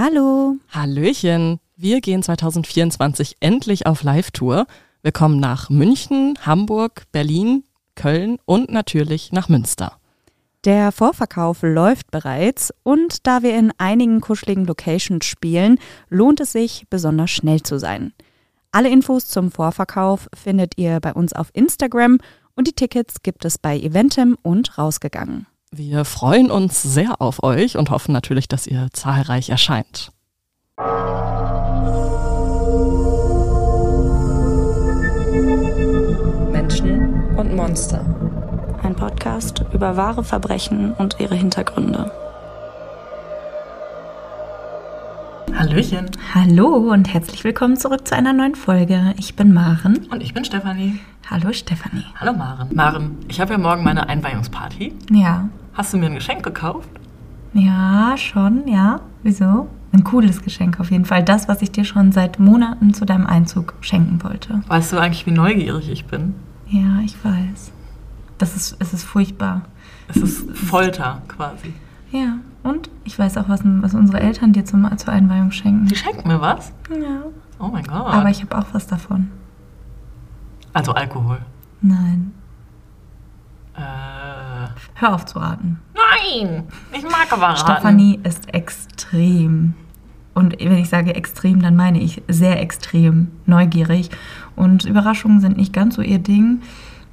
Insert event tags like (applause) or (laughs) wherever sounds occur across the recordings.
Hallo. Hallöchen. Wir gehen 2024 endlich auf Live-Tour. Wir kommen nach München, Hamburg, Berlin, Köln und natürlich nach Münster. Der Vorverkauf läuft bereits und da wir in einigen kuscheligen Locations spielen, lohnt es sich, besonders schnell zu sein. Alle Infos zum Vorverkauf findet ihr bei uns auf Instagram und die Tickets gibt es bei Eventim und rausgegangen. Wir freuen uns sehr auf euch und hoffen natürlich, dass ihr zahlreich erscheint. Menschen und Monster. Ein Podcast über wahre Verbrechen und ihre Hintergründe. Hallöchen. Hallo und herzlich willkommen zurück zu einer neuen Folge. Ich bin Maren. Und ich bin Stefanie. Hallo Stefanie. Hallo Maren. Maren, ich habe ja morgen meine Einweihungsparty. Ja. Hast du mir ein Geschenk gekauft? Ja, schon, ja. Wieso? Ein cooles Geschenk auf jeden Fall. Das, was ich dir schon seit Monaten zu deinem Einzug schenken wollte. Weißt du eigentlich, wie neugierig ich bin? Ja, ich weiß. Das ist, es ist furchtbar. Es ist Folter quasi. Ja, und ich weiß auch, was, was unsere Eltern dir zum, zur Einweihung schenken. Die schenken mir was? Ja. Oh mein Gott. Aber ich habe auch was davon. also Alkohol. Nein. Äh, Hör auf zu raten. nein! Ich mag aber raten. Stefanie ist extrem. Und wenn ich sage extrem, dann meine ich sehr extrem neugierig. Und Überraschungen sind nicht ganz so ihr Ding.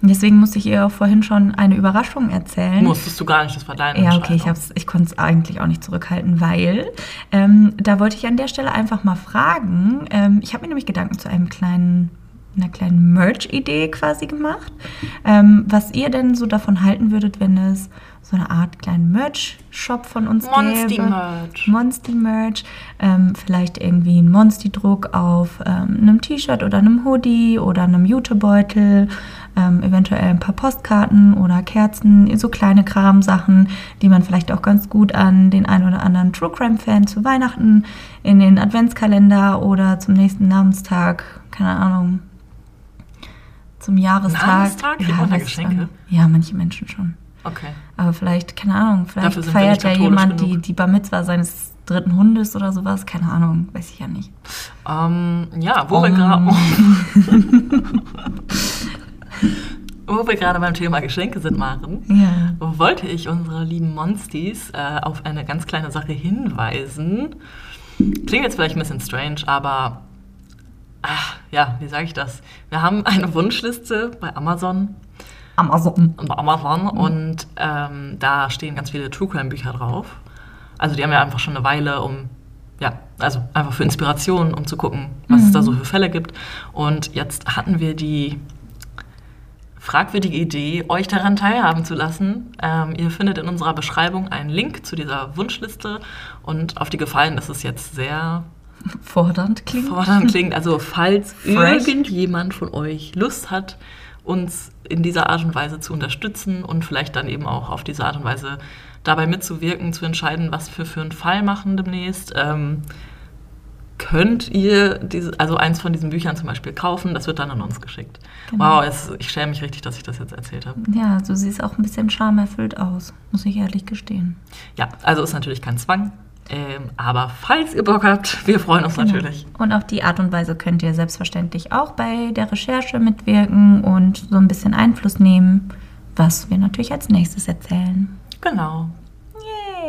Und Deswegen musste ich ihr auch vorhin schon eine Überraschung erzählen. Musstest du gar nicht, das war deine Ja, okay, ich, hab's, ich konnte es eigentlich auch nicht zurückhalten, weil ähm, da wollte ich an der Stelle einfach mal fragen. Ähm, ich habe mir nämlich Gedanken zu einem kleinen, einer kleinen Merch-Idee quasi gemacht, ähm, was ihr denn so davon halten würdet, wenn es so eine Art kleinen Merch-Shop von uns gäbe. Monsti-Merch. Monsti-Merch, ähm, vielleicht irgendwie ein Monsti-Druck auf ähm, einem T-Shirt oder einem Hoodie oder einem Jutebeutel, ähm, eventuell ein paar Postkarten oder Kerzen, so kleine Kramsachen, die man vielleicht auch ganz gut an den ein oder anderen True Crime-Fan zu Weihnachten in den Adventskalender oder zum nächsten Namenstag, keine Ahnung, zum Jahrestag. Da weiß ich Geschenke? Ja, manche Menschen schon. Okay. Aber vielleicht, keine Ahnung, vielleicht wir feiert ja jemand die, genug. die Bar Mitzwa seines dritten Hundes oder sowas. Keine Ahnung, weiß ich ja nicht. Ähm, ja, wo wir Um. gerade. (laughs) wo wir gerade beim Thema Geschenke sind, Maren, Ja. wollte ich unsere lieben Monsties äh, auf eine ganz kleine Sache hinweisen. Klingt jetzt vielleicht ein bisschen strange, aber ach, ja, wie sage ich das? Wir haben eine Wunschliste bei Amazon Amazon. bei Amazon und ähm, da stehen ganz viele True Crime Bücher drauf. Also die haben wir einfach schon eine Weile, um ja, also einfach für Inspiration, um zu gucken, was es da so für Fälle gibt. Und jetzt hatten wir die fragwürdige Idee, euch daran teilhaben zu lassen. Ähm, ihr findet in unserer Beschreibung einen Link zu dieser Wunschliste und auf die Gefallen ist es jetzt sehr (laughs) Fordernd klingt. fordernd klingt. Also falls (laughs) Fresh. irgendjemand von euch Lust hat, uns in dieser Art und Weise zu unterstützen und vielleicht dann eben auch auf diese Art und Weise dabei mitzuwirken, zu entscheiden, was wir für einen Fall machen demnächst, ähm, könnt ihr diese, also eins von diesen Büchern zum Beispiel kaufen. Das wird dann an uns geschickt. Genau. Wow, es, ich schäme mich richtig, dass ich das jetzt erzählt habe. Ja, du siehst auch ein bisschen schamerfüllt aus, muss ich ehrlich gestehen. Ja, also ist natürlich kein Zwang. Ähm, aber falls ihr Bock habt, (laughs) wir freuen uns natürlich. Und auf die Art und Weise könnt ihr selbstverständlich auch bei der Recherche mitwirken und so ein bisschen Einfluss nehmen, was wir natürlich als nächstes erzählen. Genau.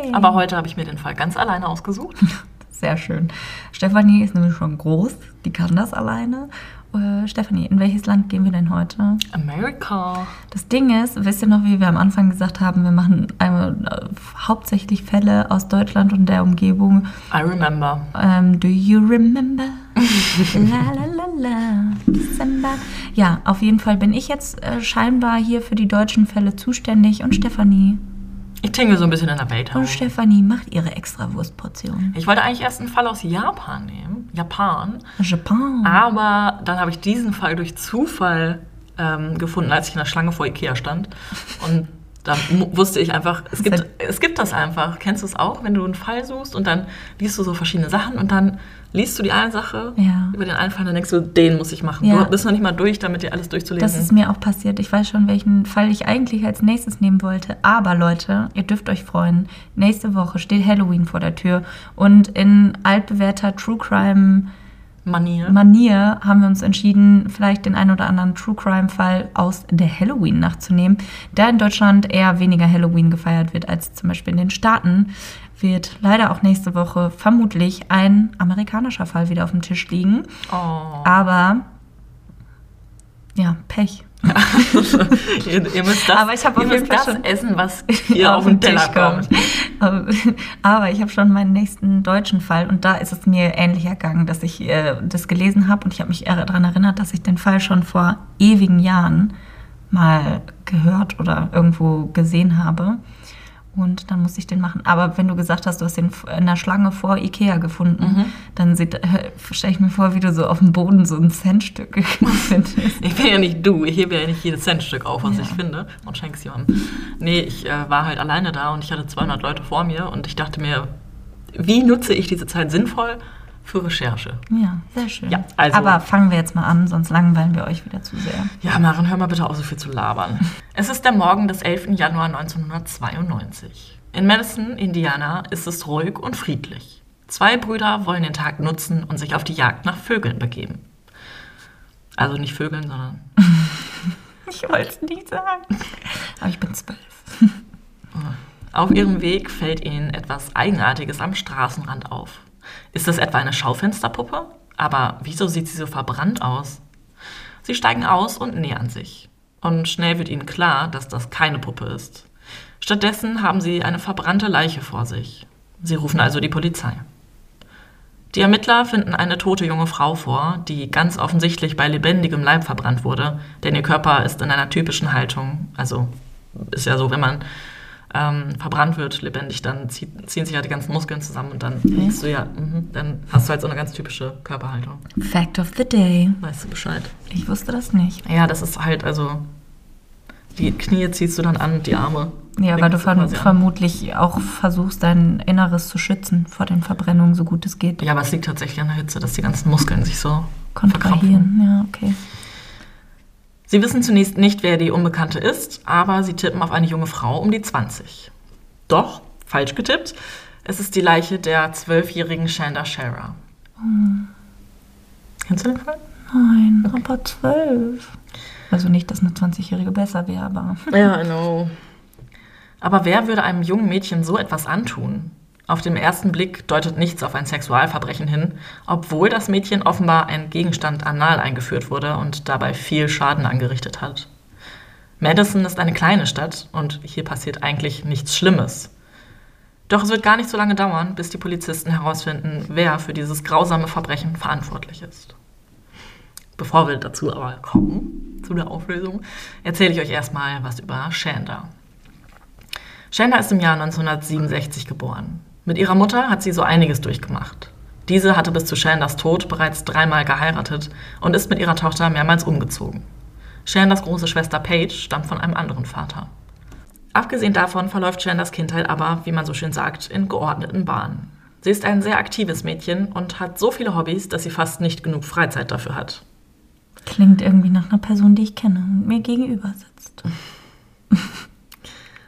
Yay. Aber heute habe ich mir den Fall ganz alleine ausgesucht. (laughs) Sehr schön. Stefanie ist nämlich schon groß, die kann das alleine. Äh, Stefanie, in welches Land gehen wir denn heute? America. Das Ding ist, wisst ihr noch, wie wir am Anfang gesagt haben, wir machen einmal, äh, hauptsächlich Fälle aus Deutschland und der Umgebung. I remember. Ähm, do you remember? (laughs) la la la la. December. Ja, auf jeden Fall bin ich jetzt äh, scheinbar hier für die deutschen Fälle zuständig und Stefanie. Ich tingle so ein bisschen in der Welt herum. Und Stefanie macht ihre extra Wurstportion. Ich wollte eigentlich erst einen Fall aus Japan nehmen. Japan. Japan. Aber dann habe ich diesen Fall durch Zufall ähm, gefunden, als ich in der Schlange vor Ikea stand. Und da wusste ich einfach, es gibt, halt- es gibt das einfach. Kennst du es auch, wenn du einen Fall suchst und dann liest du so verschiedene Sachen und dann liest du die eine Sache Ja. über den einen Fall, dann denkst du, den muss ich machen. Ja. Du bist noch nicht mal durch, damit dir alles durchzulesen. Das ist mir auch passiert. Ich weiß schon, welchen Fall ich eigentlich als nächstes nehmen wollte. Aber Leute, ihr dürft euch freuen. Nächste Woche steht Halloween vor der Tür. Und in altbewährter True Crime Manier. Manier haben wir uns entschieden, vielleicht den einen oder anderen True Crime Fall aus der Halloween-Nacht zu nehmen. Da in Deutschland eher weniger Halloween gefeiert wird als zum Beispiel in den Staaten, wird leider auch nächste Woche vermutlich ein amerikanischer Fall wieder auf dem Tisch liegen. oh. Aber ja, Pech. (laughs) ihr, ihr müsst das, Aber ich ihr auf jeden müsst Fall das schon- essen, was (laughs) hier auf, den Teller kommt. Aber, (laughs) aber ich habe schon meinen nächsten deutschen Fall und da ist es mir ähnlich ergangen, dass ich äh, das gelesen habe und ich habe mich daran erinnert, dass ich den Fall schon vor ewigen Jahren mal gehört oder irgendwo gesehen habe. Und dann musste ich den machen. Aber wenn du gesagt hast, du hast den in der Schlange vor Ikea gefunden, Mhm. dann äh, stelle ich mir vor, wie du so auf dem Boden so ein Centstück (laughs) findest. Ich bin ja nicht du, ich hebe ja nicht jedes Centstück auf, was Ja. ich finde und schenke es jemandem. Nee, ich äh, war halt alleine da und ich hatte 200 Leute vor mir und ich dachte mir, wie nutze ich diese Zeit sinnvoll für Recherche? Ja, sehr schön. Ja, also- Aber fangen wir jetzt mal an, sonst langweilen wir euch wieder zu sehr. Ja, Maren, hör mal bitte auf, so viel zu labern. (laughs) Es ist der Morgen des 11. Januar 1992. In Madison, Indiana, ist es ruhig und friedlich. Zwei Brüder wollen den Tag nutzen und sich auf die Jagd nach Vögeln begeben. Also nicht Vögeln, sondern (laughs) Ich wollte es nicht sagen. Aber ich bin zwölf. (laughs) Auf ihrem Weg fällt ihnen etwas Eigenartiges am Straßenrand auf. Ist das etwa eine Schaufensterpuppe? Aber wieso sieht sie so verbrannt aus? Sie steigen aus und nähern sich. Und schnell wird ihnen klar, dass das keine Puppe ist. Stattdessen haben sie eine verbrannte Leiche vor sich. Sie rufen also die Polizei. Die Ermittler finden eine tote junge Frau vor, die ganz offensichtlich bei lebendigem Leib verbrannt wurde, denn ihr Körper ist in einer typischen Haltung. Also ist ja so, wenn man ähm, verbrannt wird, lebendig, dann zieht, ziehen sich ja die ganzen Muskeln zusammen und dann denkst du ja, mhm, dann hast du halt so eine ganz typische Körperhaltung. Fact of the day. Weißt du Bescheid? Ich wusste das nicht. Ja, das ist halt, also die Knie ziehst du dann an, die Arme. Ja, weil du ver an. vermutlich auch versuchst, dein Inneres zu schützen vor den Verbrennungen, so gut es geht. Ja, aber es liegt tatsächlich an der Hitze, dass die ganzen Muskeln sich so verkrampfen. Kontrahieren. Ja, okay. Sie wissen zunächst nicht, wer die Unbekannte ist, aber sie tippen auf eine junge Frau um die 20. Doch, falsch getippt, es ist die Leiche der zwölfjährigen Shanda Shara. Kennst du den Fall? Nein, aber zwölf. Also nicht, dass eine 20-Jährige besser wäre, aber. Ja, I know. Aber wer würde einem jungen Mädchen so etwas antun? Auf den ersten Blick deutet nichts auf ein Sexualverbrechen hin, obwohl das Mädchen offenbar ein Gegenstand anal eingeführt wurde und dabei viel Schaden angerichtet hat. Madison ist eine kleine Stadt und hier passiert eigentlich nichts Schlimmes. Doch es wird gar nicht so lange dauern, bis die Polizisten herausfinden, wer für dieses grausame Verbrechen verantwortlich ist. Bevor wir dazu aber kommen, zu der Auflösung, erzähle ich euch erstmal was über Shanda. Shanda ist im Jahr 1967 geboren. Mit ihrer Mutter hat sie so einiges durchgemacht. Diese hatte bis zu Shandas Tod bereits dreimal geheiratet und ist mit ihrer Tochter mehrmals umgezogen. Shandas große Schwester Paige stammt von einem anderen Vater. Abgesehen davon verläuft Shandas Kindheit aber, wie man so schön sagt, in geordneten Bahnen. Sie ist ein sehr aktives Mädchen und hat so viele Hobbys, dass sie fast nicht genug Freizeit dafür hat. Klingt irgendwie nach einer Person, die ich kenne und mir gegenüber sitzt. (laughs)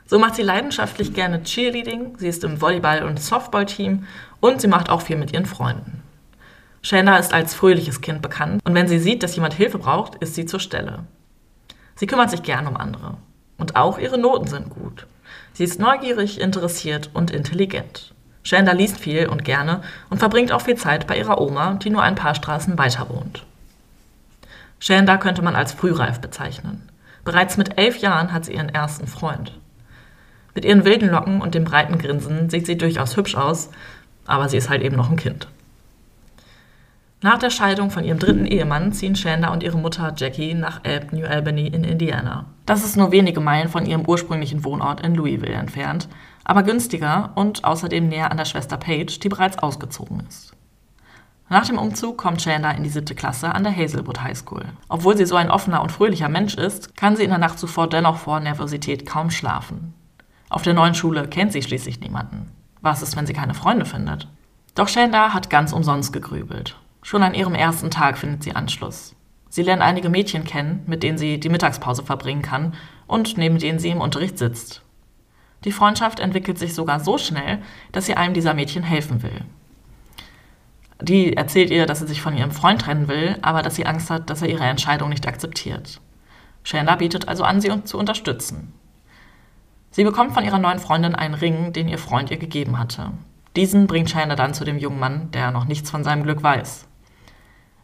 So macht sie leidenschaftlich gerne Cheerleading, sie ist im Volleyball- und Softballteam und sie macht auch viel mit ihren Freunden. Shanda ist als fröhliches Kind bekannt und wenn sie sieht, dass jemand Hilfe braucht, ist sie zur Stelle. Sie kümmert sich gern um andere. Und auch ihre Noten sind gut. Sie ist neugierig, interessiert und intelligent. Shanda liest viel und gerne und verbringt auch viel Zeit bei ihrer Oma, die nur ein paar Straßen weiter wohnt. Shanda könnte man als frühreif bezeichnen. Bereits mit elf Jahren hat sie ihren ersten Freund. Mit ihren wilden Locken und dem breiten Grinsen sieht sie durchaus hübsch aus, aber sie ist halt eben noch ein Kind. Nach der Scheidung von ihrem dritten Ehemann ziehen Shanda und ihre Mutter Jackie nach Elb, New Albany in Indiana. Das ist nur wenige Meilen von ihrem ursprünglichen Wohnort in Louisville entfernt, aber günstiger und außerdem näher an der Schwester Paige, die bereits ausgezogen ist. Nach dem Umzug kommt Chandler in die siebte Klasse an der Hazelwood High School. Obwohl sie so ein offener und fröhlicher Mensch ist, kann sie in der Nacht zuvor dennoch vor Nervosität kaum schlafen. Auf der neuen Schule kennt sie schließlich niemanden. Was ist, wenn sie keine Freunde findet? Doch Chandler hat ganz umsonst gegrübelt. Schon an ihrem ersten Tag findet sie Anschluss. Sie lernt einige Mädchen kennen, mit denen sie die Mittagspause verbringen kann und neben denen sie im Unterricht sitzt. Die Freundschaft entwickelt sich sogar so schnell, dass sie einem dieser Mädchen helfen will. Die erzählt ihr, dass sie sich von ihrem Freund trennen will, aber dass sie Angst hat, dass er ihre Entscheidung nicht akzeptiert. Chandler bietet also an, sie zu unterstützen. Sie bekommt von ihrer neuen Freundin einen Ring, den ihr Freund ihr gegeben hatte. Diesen bringt Chandler dann zu dem jungen Mann, der noch nichts von seinem Glück weiß.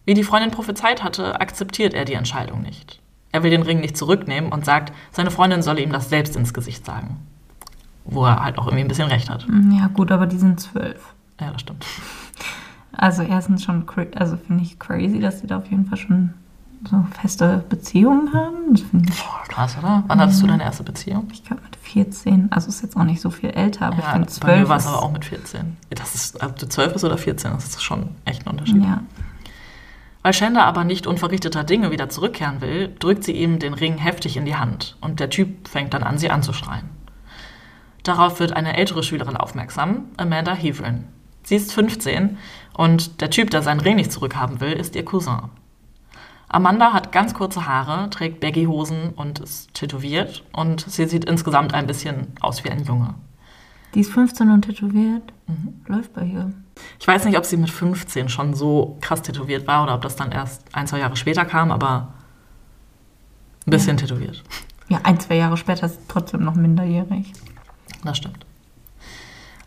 Wie die Freundin prophezeit hatte, akzeptiert er die Entscheidung nicht. Er will den Ring nicht zurücknehmen und sagt, seine Freundin solle ihm das selbst ins Gesicht sagen. Wo er halt auch irgendwie ein bisschen recht hat. Ja, gut, aber die sind zwölf. Ja, das stimmt. Also erstens schon, also finde ich crazy, dass sie da auf jeden Fall schon so feste Beziehungen haben. Krass, oder? Wann hattest du deine erste Beziehung? Ich glaube mit 14. Also ist jetzt auch nicht so viel älter, aber ich Ja, finde bei mir 12 war es aber auch mit 14. Das ist, ob du 12 bist oder 14, das ist schon echt ein Unterschied. Ja. Weil Chandler aber nicht unverrichteter Dinge wieder zurückkehren will, drückt sie ihm den Ring heftig in die Hand und der Typ fängt dann an, sie anzuschreien. Darauf wird eine ältere Schülerin aufmerksam, Amanda Heverin. Sie ist 15 und der Typ, der seinen Ring nicht zurückhaben will, ist ihr Cousin. Amanda hat ganz kurze Haare, trägt Baggy-Hosen und ist tätowiert und sie sieht insgesamt ein bisschen aus wie ein Junge. Die ist 15 und tätowiert. Mhm. Läuft bei ihr. Ich weiß nicht, ob sie mit 15 schon so krass tätowiert war oder ob das dann erst ein, zwei Jahre später kam, aber ein bisschen tätowiert. Ja, ein, zwei Jahre später ist sie trotzdem noch minderjährig. Das stimmt.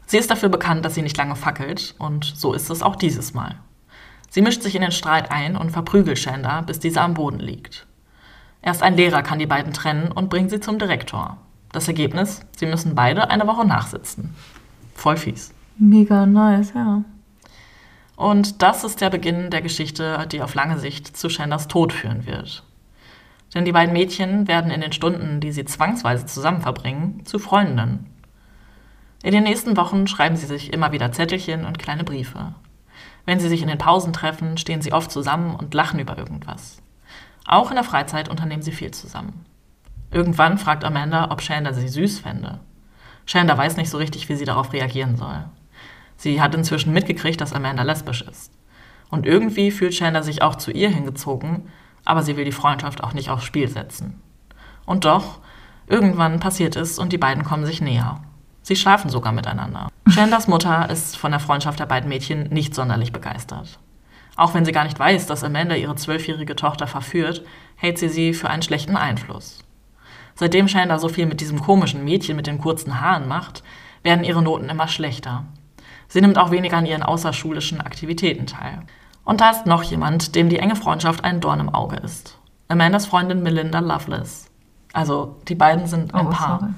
Sie ist dafür bekannt, dass sie nicht lange fackelt und so ist es auch dieses Mal. Sie mischt sich in den Streit ein und verprügelt Chandler, bis dieser am Boden liegt. Erst ein Lehrer kann die beiden trennen und bringt sie zum Direktor. Das Ergebnis, sie müssen beide eine Woche nachsitzen. Voll fies. Mega nice, ja. Und das ist der Beginn der Geschichte, die auf lange Sicht zu Chandlers Tod führen wird. Denn die beiden Mädchen werden in den Stunden, die sie zwangsweise zusammen verbringen, zu Freundinnen. In den nächsten Wochen schreiben sie sich immer wieder Zettelchen und kleine Briefe. Wenn sie sich in den Pausen treffen, stehen sie oft zusammen und lachen über irgendwas. Auch in der Freizeit unternehmen sie viel zusammen. Irgendwann fragt Amanda, ob Chandler sie süß fände. Chandler weiß nicht so richtig, wie sie darauf reagieren soll. Sie hat inzwischen mitgekriegt, dass Amanda lesbisch ist. Und irgendwie fühlt Chandler sich auch zu ihr hingezogen, aber sie will die Freundschaft auch nicht aufs Spiel setzen. Und doch, irgendwann passiert es und die beiden kommen sich näher. Sie schlafen sogar miteinander. Chandlers Mutter ist von der Freundschaft der beiden Mädchen nicht sonderlich begeistert. Auch wenn sie gar nicht weiß, dass Amanda ihre zwölfjährige Tochter verführt, hält sie sie für einen schlechten Einfluss. Seitdem Chandler so viel mit diesem komischen Mädchen mit den kurzen Haaren macht, werden ihre Noten immer schlechter. Sie nimmt auch weniger an ihren außerschulischen Aktivitäten teil. Und da ist noch jemand, dem die enge Freundschaft ein Dorn im Auge ist. Amandas Freundin Melinda Loveless. Also, die beiden sind ein Oh, Paar. sorry.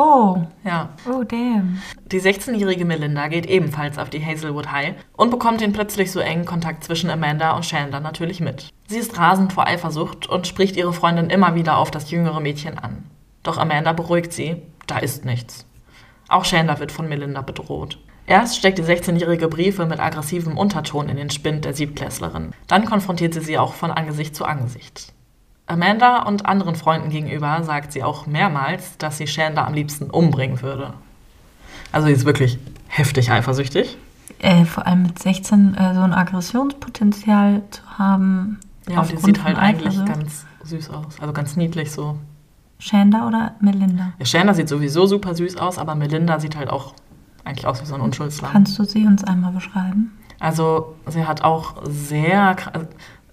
Oh, Ja. oh damn. Die 16-jährige Melinda geht ebenfalls auf die Hazelwood High und bekommt den plötzlich so engen Kontakt zwischen Amanda und Chandler natürlich mit. Sie ist rasend vor Eifersucht und spricht ihre Freundin immer wieder auf das jüngere Mädchen an. Doch Amanda beruhigt sie, da ist nichts. Auch Chandler wird von Melinda bedroht. Erst steckt die 16-jährige Briefe mit aggressivem Unterton in den Spind der Siebtklässlerin. Dann konfrontiert sie sie auch von Angesicht zu Angesicht. Amanda und anderen Freunden gegenüber sagt sie auch mehrmals, dass sie Chandler am liebsten umbringen würde. Also sie ist wirklich heftig eifersüchtig. Äh, vor allem mit 16 äh, so ein Aggressionspotenzial zu haben. Ja, und die sieht halt eigentlich ganz süß aus. Also ganz niedlich so. Shanda oder Melinda? Ja, Chandler sieht sowieso super süß aus, aber Melinda sieht halt auch eigentlich aus wie so ein Unschuldslamm. Kannst du sie uns einmal beschreiben? Also sie hat auch sehr...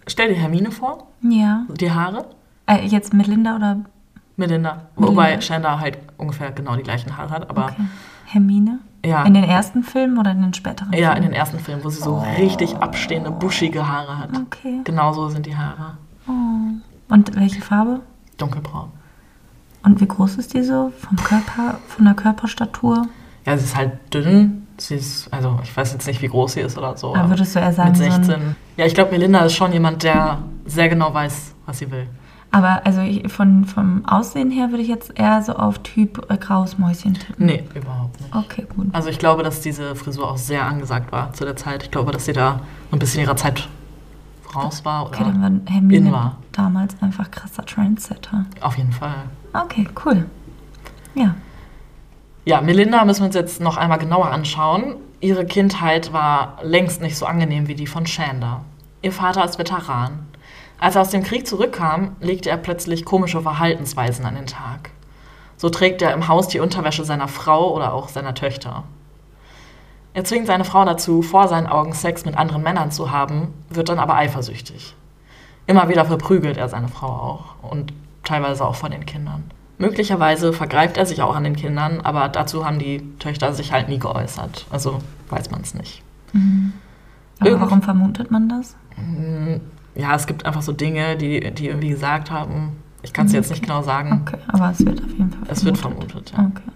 Stell dir Hermine vor, Ja. die Haare. Äh, jetzt Melinda oder Melinda. Melinda. Wobei Chandler halt ungefähr genau die gleichen Haare hat, aber okay. Hermine? ja. In den ersten Filmen oder in den späteren ja, in Filmen? den ersten Filmen, wo sie so richtig abstehende, buschige Haare hat. Okay. Genau so sind die Haare. Oh. Und welche Farbe? Dunkelbraun. Und wie groß ist die so? Vom Körper, von der Körperstatur? Ja, sie ist halt dünn. Sie ist, also ich weiß jetzt nicht, wie groß sie ist oder so. Aber würdest du eher sagen, mit so ein- 16. ja, ich glaube, Melinda ist schon jemand, der sehr genau weiß, was sie will. Aber also von, vom Aussehen her würde ich jetzt eher so auf Typ äh, graues Mäuschen tippen. Nee, überhaupt nicht. Okay, gut. Also ich glaube, dass diese Frisur auch sehr angesagt war zu der Zeit. Ich glaube, dass sie da ein bisschen ihrer Zeit voraus war oder Okay, dann war in Hermine war. damals einfach krasser Trendsetter. auf jeden Fall. Okay, cool. Ja. Ja, Melinda müssen wir uns jetzt noch einmal genauer anschauen. Ihre Kindheit war längst nicht so angenehm wie die von Shander. Ihr Vater ist Veteran. Als er aus dem Krieg zurückkam, legte er plötzlich komische Verhaltensweisen an den Tag. So trägt er im Haus die Unterwäsche seiner Frau oder auch seiner Töchter. Er zwingt seine Frau dazu, vor seinen Augen Sex mit anderen Männern zu haben, wird dann aber eifersüchtig. Immer wieder verprügelt er seine Frau auch und teilweise auch von den Kindern. Möglicherweise vergreift er sich auch an den Kindern, aber dazu haben die Töchter sich halt nie geäußert. Also weiß man es nicht. Aber Irgend- warum vermutet man das? Ja, es gibt einfach so Dinge, die, die irgendwie gesagt haben. Ich kann es jetzt nicht genau sagen. Okay, aber es wird auf jeden Fall Es wird vermutet, ja. Okay.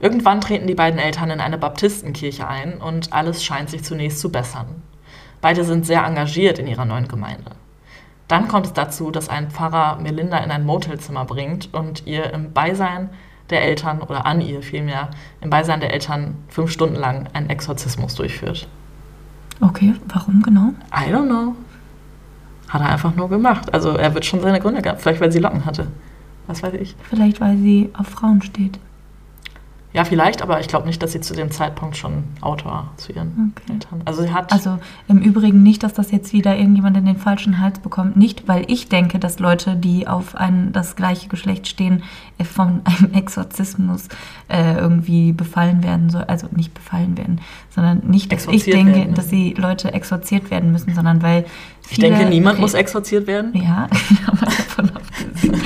Irgendwann treten die beiden Eltern in eine Baptistenkirche ein und alles scheint sich zunächst zu bessern. Beide sind sehr engagiert in ihrer neuen Gemeinde. Dann kommt es dazu, dass ein Pfarrer Melinda in ein Motelzimmer bringt und ihr im Beisein der Eltern oder an ihr vielmehr im Beisein der Eltern fünf Stunden lang einen Exorzismus durchführt. Okay, warum genau? I don't know. Hat er einfach nur gemacht. Also er wird schon seine Gründe gehabt. Vielleicht weil sie Locken hatte. Was weiß ich. Vielleicht, weil sie auf Frauen steht. Ja, vielleicht, aber ich glaube nicht, dass sie zu dem Zeitpunkt schon Autor zu ihren Okay. Eltern. Also sie hat. Also im Übrigen nicht, dass das jetzt wieder irgendjemand in den falschen Hals bekommt. Nicht, weil ich denke, dass Leute, die auf ein, das gleiche Geschlecht stehen, äh, von (laughs) einem Exorzismus äh, irgendwie befallen werden soll. Also nicht befallen werden, sondern nicht, dass ich Exorziert denke, werden dass die Leute exorziert werden müssen, sondern weil ich denke, viele- niemand okay, muss exorziert werden. Ja, (laughs) aber davon abgesehen.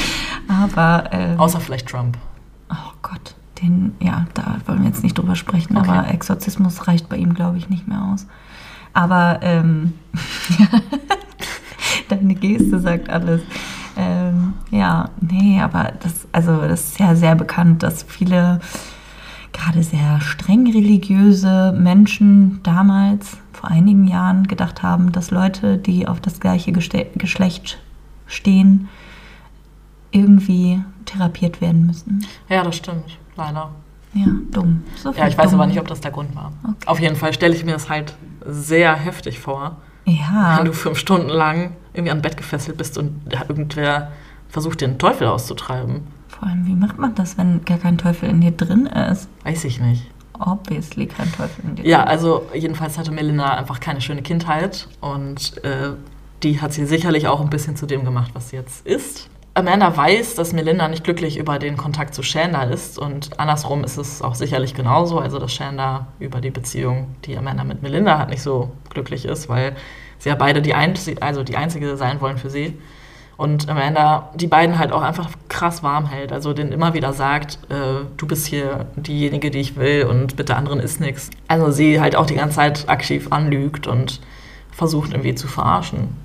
Aber ähm, Außer vielleicht Trump. Oh Gott, den, ja, da wollen wir jetzt nicht drüber sprechen, Okay. aber Exorzismus reicht bei ihm, glaube ich, nicht mehr aus. Aber ähm, (laughs) deine Geste sagt alles. Ähm, ja, nee, aber das, also das ist ja sehr bekannt, dass viele gerade sehr streng religiöse Menschen damals, vor einigen Jahren, gedacht haben, dass Leute, die auf das gleiche Geste Geschlecht stehen, irgendwie therapiert werden müssen. Ja, das stimmt. Leider. Ja, dumm. So Ja, ich weiß dumm. aber nicht, ob das der Grund war. Okay. Auf jeden Fall stelle ich mir das halt sehr heftig vor, Ja, wenn du fünf Stunden lang irgendwie an Bett gefesselt bist und irgendwer versucht, den Teufel auszutreiben. vor allem, wie macht man das, wenn gar kein Teufel in dir drin ist? Weiß ich nicht. Obviously kein Teufel in dir Ja, drin. also jedenfalls hatte Melinda einfach keine schöne Kindheit und äh, die hat sie sicherlich auch ein bisschen zu dem gemacht, was sie jetzt ist. Amanda weiß, dass Melinda nicht glücklich über den Kontakt zu Shanda ist und andersrum ist es auch sicherlich genauso, also dass Shanda über die Beziehung, die Amanda mit Melinda hat, nicht so glücklich ist, weil sie ja beide die, einzi also die Einzige sein wollen für sie. Und Amanda die beiden halt auch einfach krass warm hält. Also denen immer wieder sagt, äh, du bist hier diejenige, die ich will und mit der anderen ist nichts. Also sie halt auch die ganze Zeit aktiv anlügt und versucht irgendwie zu verarschen.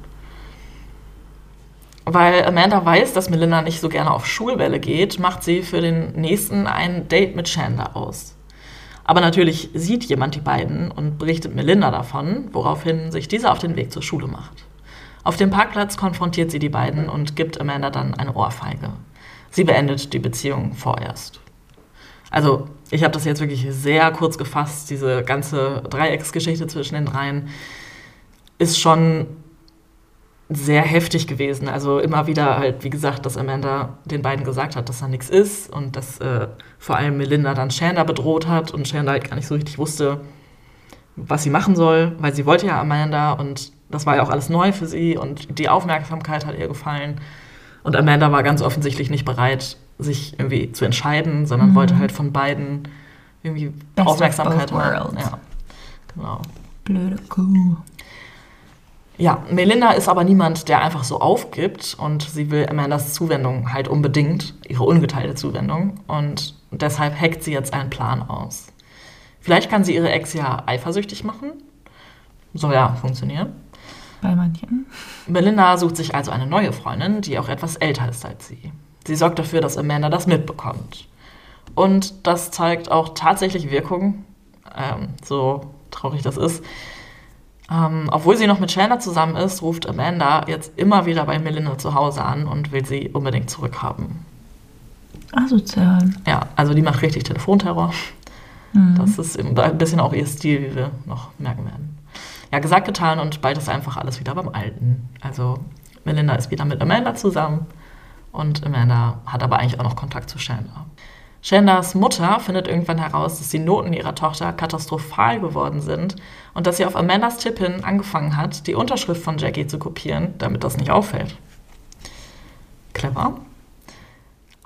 Weil Amanda weiß, dass Melinda nicht so gerne auf Schulbälle geht, macht sie für den nächsten ein Date mit Shanda aus. Aber natürlich sieht jemand die beiden und berichtet Melinda davon, woraufhin sich diese auf den Weg zur Schule macht. Auf dem Parkplatz konfrontiert sie die beiden und gibt Amanda dann eine Ohrfeige. Sie beendet die Beziehung vorerst. Also, ich habe das jetzt wirklich sehr kurz gefasst. Diese ganze Dreiecksgeschichte zwischen den dreien ist schon sehr heftig gewesen. Also immer wieder halt, wie gesagt, dass Amanda den beiden gesagt hat, dass da nichts ist und dass äh, vor allem Melinda dann Shanda bedroht hat und Shanda halt gar nicht so richtig wusste, was sie machen soll, weil sie wollte ja Amanda und das war ja auch alles neu für sie und die Aufmerksamkeit hat ihr gefallen. Und Amanda war ganz offensichtlich nicht bereit, sich irgendwie zu entscheiden, sondern Mhm. wollte halt von beiden irgendwie Best Aufmerksamkeit haben. Ja, genau. Blöde Kuh. Ja, Melinda ist aber niemand, der einfach so aufgibt und sie will Amandas Zuwendung halt unbedingt, ihre ungeteilte Zuwendung und deshalb hackt sie jetzt einen Plan aus. Vielleicht kann sie ihre Ex ja eifersüchtig machen. Soll ja funktionieren. Bei manchen. Melinda sucht sich also eine neue Freundin, die auch etwas älter ist als sie. Sie sorgt dafür, dass Amanda das mitbekommt. Und das zeigt auch tatsächlich Wirkung, ähm, so traurig das ist. Ähm, obwohl sie noch mit Chandler zusammen ist, ruft Amanda jetzt immer wieder bei Melinda zu Hause an und will sie unbedingt zurückhaben. Asozial. Ja, also die macht richtig Telefonterror. Mhm. Das ist ein bisschen auch ihr Stil, wie wir noch merken werden. Ja, gesagt, getan und bald ist einfach alles wieder beim Alten. Also Melinda ist wieder mit Amanda zusammen und Amanda hat aber eigentlich auch noch Kontakt zu Chandler. Chandlers Mutter findet irgendwann heraus, dass die Noten ihrer Tochter katastrophal geworden sind und dass sie auf Amandas Tipp hin angefangen hat, die Unterschrift von Jackie zu kopieren, damit das nicht auffällt. Clever.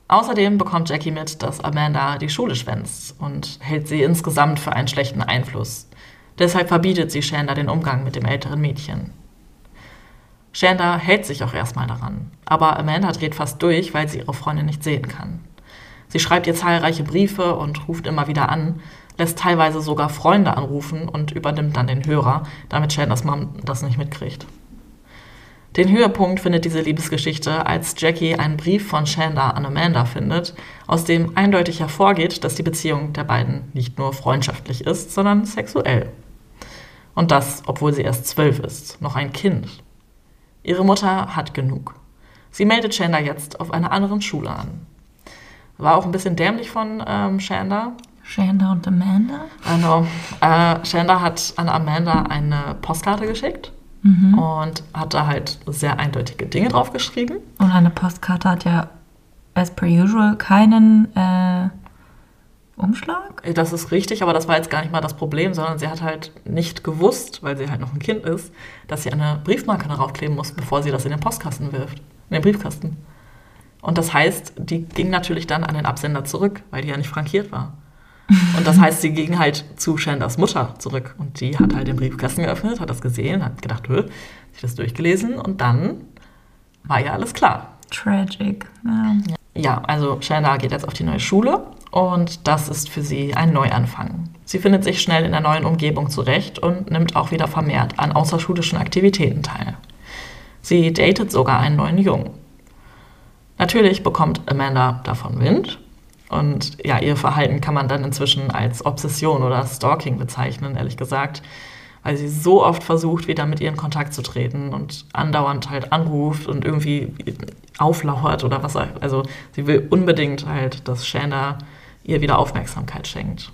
Außerdem bekommt Jackie mit, dass Amanda die Schule schwänzt und hält sie insgesamt für einen schlechten Einfluss. Deshalb verbietet sie Chandler den Umgang mit dem älteren Mädchen. Chandler hält sich auch erstmal daran, aber Amanda dreht fast durch, weil sie ihre Freundin nicht sehen kann. Sie schreibt ihr zahlreiche Briefe und ruft immer wieder an, lässt teilweise sogar Freunde anrufen und übernimmt dann den Hörer, damit Chandlers Mom das nicht mitkriegt. Den Höhepunkt findet diese Liebesgeschichte, als Jackie einen Brief von Chandler an Amanda findet, aus dem eindeutig hervorgeht, dass die Beziehung der beiden nicht nur freundschaftlich ist, sondern sexuell. Und das, obwohl sie erst zwölf ist, noch ein Kind. Ihre Mutter hat genug. Sie meldet Chandler jetzt auf einer anderen Schule an. War auch ein bisschen dämlich von ähm, Chandler. Chandler und Amanda? Also, äh, Chandler hat an Amanda eine Postkarte geschickt Mhm. und hat da halt sehr eindeutige Dinge drauf geschrieben. Und eine Postkarte hat ja as per usual keinen äh, Umschlag? Das ist richtig, aber das war jetzt gar nicht mal das Problem, sondern sie hat halt nicht gewusst, weil sie halt noch ein Kind ist, dass sie eine Briefmarke darauf kleben muss, bevor sie das in den Postkasten wirft. In den Briefkasten. Und das heißt, die ging natürlich dann an den Absender zurück, weil die ja nicht frankiert war. Und das heißt, sie ging halt zu Chandlers Mutter zurück. Und die hat halt den Briefkasten geöffnet, hat das gesehen, hat gedacht, hö, sich das durchgelesen und dann war ja alles klar. Tragic. Ja. Ja, also Chandler geht jetzt auf die neue Schule und das ist für sie ein Neuanfang. Sie findet sich schnell in der neuen Umgebung zurecht und nimmt auch wieder vermehrt an außerschulischen Aktivitäten teil. Sie datet sogar einen neuen Jungen. Natürlich bekommt Amanda davon Wind und ja, ihr Verhalten kann man dann inzwischen als Obsession oder Stalking bezeichnen, ehrlich gesagt, weil sie so oft versucht, wieder mit ihr in Kontakt zu treten und andauernd halt anruft und irgendwie auflauert oder was. Also sie will unbedingt halt, dass Chandler ihr wieder Aufmerksamkeit schenkt.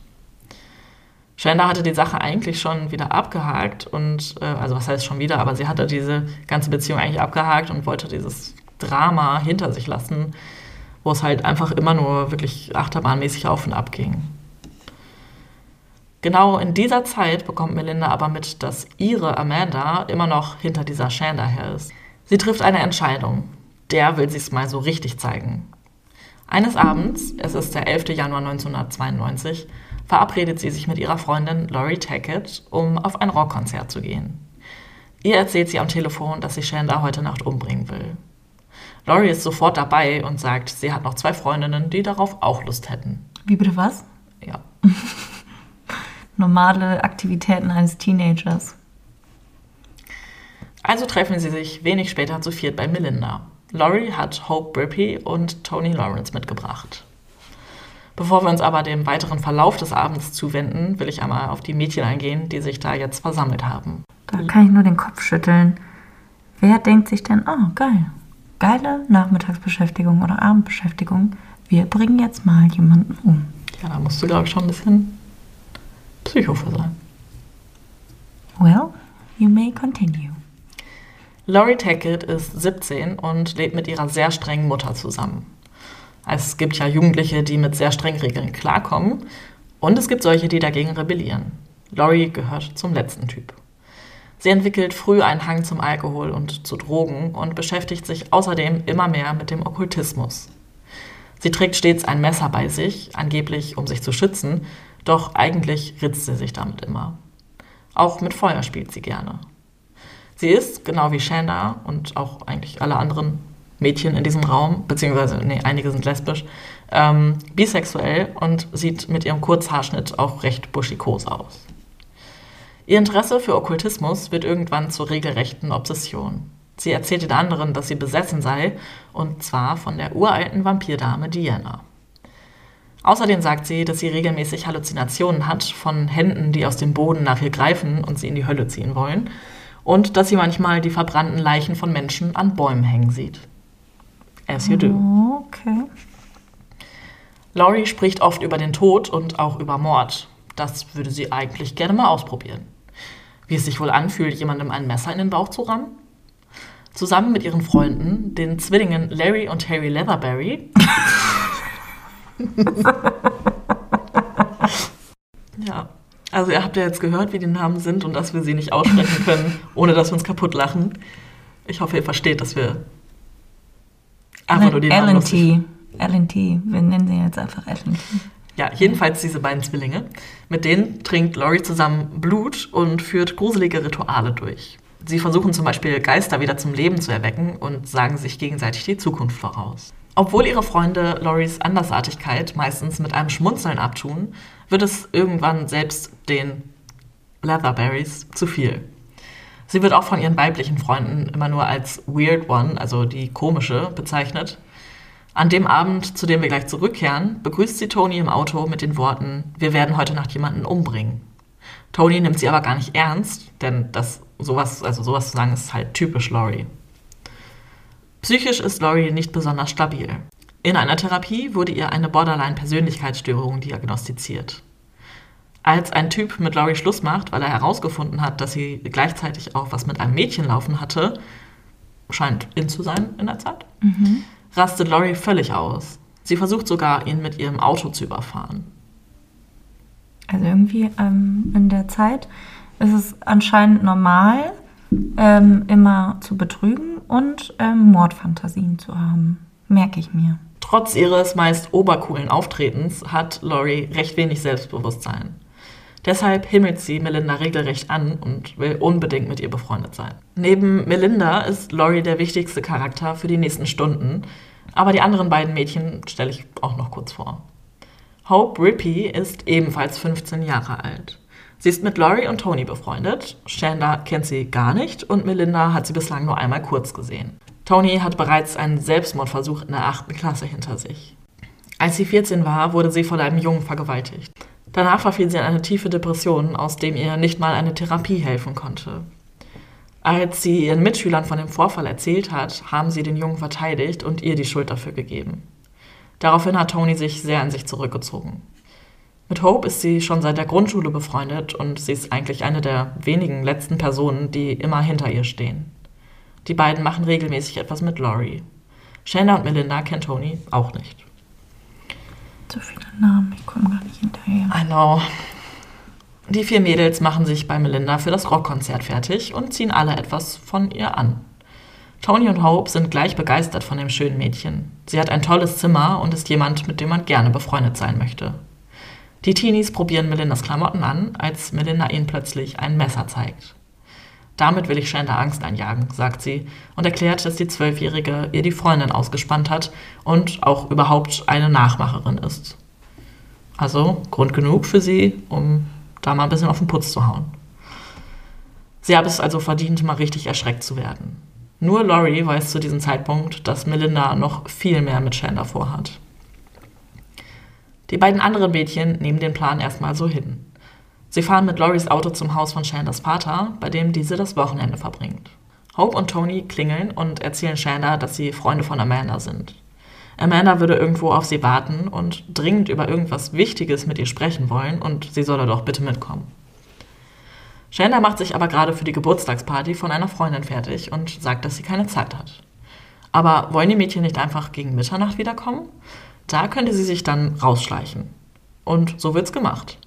Chandler hatte die Sache eigentlich schon wieder abgehakt und, äh, also was heißt schon wieder, aber sie hatte diese ganze Beziehung eigentlich abgehakt und wollte dieses Drama hinter sich lassen, wo es halt einfach immer nur wirklich achterbahnmäßig auf und ab ging. Genau in dieser Zeit bekommt Melinda aber mit, dass ihre Amanda immer noch hinter dieser Chandler her ist. Sie trifft eine Entscheidung. Der will sie es mal so richtig zeigen. Eines Abends, es ist der 11. Januar 1992, verabredet sie sich mit ihrer Freundin Laurie Tackett, um auf ein Rockkonzert zu gehen. Ihr erzählt sie am Telefon, dass sie Chandler heute Nacht umbringen will. Laurie ist sofort dabei und sagt, sie hat noch zwei Freundinnen, die darauf auch Lust hätten. Wie bitte was? Ja. (laughs) Normale Aktivitäten eines Teenagers. Also treffen sie sich wenig später zu viert bei Melinda. Laurie hat Hope Brippy und Tony Lawrence mitgebracht. Bevor wir uns aber dem weiteren Verlauf des Abends zuwenden, will ich einmal auf die Mädchen eingehen, die sich da jetzt versammelt haben. Da kann ich nur den Kopf schütteln. Wer denkt sich denn, oh, geil. Geile Nachmittagsbeschäftigung oder Abendbeschäftigung. Wir bringen jetzt mal jemanden um. Ja, da musst du, glaube ich, schon ein bisschen Psycho für sein. Well, you may continue. Laurie Tackett ist 17 und lebt mit ihrer sehr strengen Mutter zusammen. Es gibt ja Jugendliche, die mit sehr strengen Regeln klarkommen und es gibt solche, die dagegen rebellieren. Laurie gehört zum letzten Typ. Sie entwickelt früh einen Hang zum Alkohol und zu Drogen und beschäftigt sich außerdem immer mehr mit dem Okkultismus. Sie trägt stets ein Messer bei sich, angeblich um sich zu schützen, doch eigentlich ritzt sie sich damit immer. Auch mit Feuer spielt sie gerne. Sie ist, genau wie Shanda und auch eigentlich alle anderen Mädchen in diesem Raum, beziehungsweise, nee, einige sind lesbisch, ähm, bisexuell und sieht mit ihrem Kurzhaarschnitt auch recht buschikos aus. Ihr Interesse für Okkultismus wird irgendwann zur regelrechten Obsession. Sie erzählt den anderen, dass sie besessen sei, und zwar von der uralten Vampirdame Diana. Außerdem sagt sie, dass sie regelmäßig Halluzinationen hat von Händen, die aus dem Boden nach ihr greifen und sie in die Hölle ziehen wollen. Und dass sie manchmal die verbrannten Leichen von Menschen an Bäumen hängen sieht. As you do. Okay. Laurie spricht oft über den Tod und auch über Mord. Das würde sie eigentlich gerne mal ausprobieren. Wie es sich wohl anfühlt, jemandem ein Messer in den Bauch zu rammen? Zusammen mit ihren Freunden, den Zwillingen Larry und Harry Leatherberry, (laughs) ja, also ihr habt ja jetzt gehört, wie die Namen sind und dass wir sie nicht aussprechen können, ohne dass wir uns kaputt lachen. Ich hoffe, ihr versteht, dass wir einfach nur die Namen LNT. LNT. Wir nennen sie jetzt einfach LNT. Ja, jedenfalls diese beiden Zwillinge. Mit denen trinkt Laurie zusammen Blut und führt gruselige Rituale durch. Sie versuchen zum Beispiel Geister wieder zum Leben zu erwecken und sagen sich gegenseitig die Zukunft voraus. Obwohl ihre Freunde Loris Andersartigkeit meistens mit einem Schmunzeln abtun, wird es irgendwann selbst den Leatherberries zu viel. Sie wird auch von ihren weiblichen Freunden immer nur als Weird One, also die komische, bezeichnet. An dem Abend, zu dem wir gleich zurückkehren, begrüßt sie Tony im Auto mit den Worten, wir werden heute Nacht jemanden umbringen. Tony nimmt sie aber gar nicht ernst, denn das sowas, also sowas zu sagen, ist halt typisch Laurie. Psychisch ist Laurie nicht besonders stabil. In einer Therapie wurde ihr eine Borderline-Persönlichkeitsstörung diagnostiziert. Als ein Typ mit Laurie Schluss macht, weil er herausgefunden hat, dass sie gleichzeitig auch was mit einem Mädchen laufen hatte, scheint in zu sein in der Zeit, rastet Laurie völlig aus. Sie versucht sogar, ihn mit ihrem Auto zu überfahren. Also irgendwie ähm, in der Zeit ist es anscheinend normal, ähm, immer zu betrügen und ähm, Mordfantasien zu haben. Merke ich mir. Trotz ihres meist obercoolen Auftretens hat Laurie recht wenig Selbstbewusstsein. Deshalb himmelt sie Melinda regelrecht an und will unbedingt mit ihr befreundet sein. Neben Melinda ist Laurie der wichtigste Charakter für die nächsten Stunden, aber die anderen beiden Mädchen stelle ich auch noch kurz vor. Hope Rippey ist ebenfalls 15 Jahre alt. Sie ist mit Laurie und Tony befreundet. Shanda kennt sie gar nicht und Melinda hat sie bislang nur einmal kurz gesehen. Tony hat bereits einen Selbstmordversuch in der 8. Klasse hinter sich. Als sie 14 war, wurde sie von einem Jungen vergewaltigt. Danach verfiel sie in eine tiefe Depression, aus dem ihr nicht mal eine Therapie helfen konnte. Als sie ihren Mitschülern von dem Vorfall erzählt hat, haben sie den Jungen verteidigt und ihr die Schuld dafür gegeben. Daraufhin hat Tony sich sehr an sich zurückgezogen. Mit Hope ist sie schon seit der Grundschule befreundet und sie ist eigentlich eine der wenigen letzten Personen, die immer hinter ihr stehen. Die beiden machen regelmäßig etwas mit Laurie. Shanda und Melinda kennt Tony auch nicht. So viele Namen, ich komme gar nicht hinterher. I know. Die vier Mädels machen sich bei Melinda für das Rockkonzert fertig und ziehen alle etwas von ihr an. Tony und Hope sind gleich begeistert von dem schönen Mädchen. Sie hat ein tolles Zimmer und ist jemand, mit dem man gerne befreundet sein möchte. Die Teenies probieren Melindas Klamotten an, als Melinda ihnen plötzlich ein Messer zeigt. Damit will ich Shanda Angst einjagen, sagt sie und erklärt, dass die Zwölfjährige ihr die Freundin ausgespannt hat und auch überhaupt eine Nachmacherin ist. Also Grund genug für sie, um da mal ein bisschen auf den Putz zu hauen. Sie hat es also verdient, mal richtig erschreckt zu werden. Nur Laurie weiß zu diesem Zeitpunkt, dass Melinda noch viel mehr mit Shanda vorhat. Die beiden anderen Mädchen nehmen den Plan erstmal so hin. Sie fahren mit Loris Auto zum Haus von Shandas Vater, bei dem diese das Wochenende verbringt. Hope und Tony klingeln und erzählen Shanda, dass sie Freunde von Amanda sind. Amanda würde irgendwo auf sie warten und dringend über irgendwas Wichtiges mit ihr sprechen wollen und sie solle doch bitte mitkommen. Shanda macht sich aber gerade für die Geburtstagsparty von einer Freundin fertig und sagt, dass sie keine Zeit hat. Aber wollen die Mädchen nicht einfach gegen Mitternacht wiederkommen? Da könnte sie sich dann rausschleichen. Und so wird's gemacht.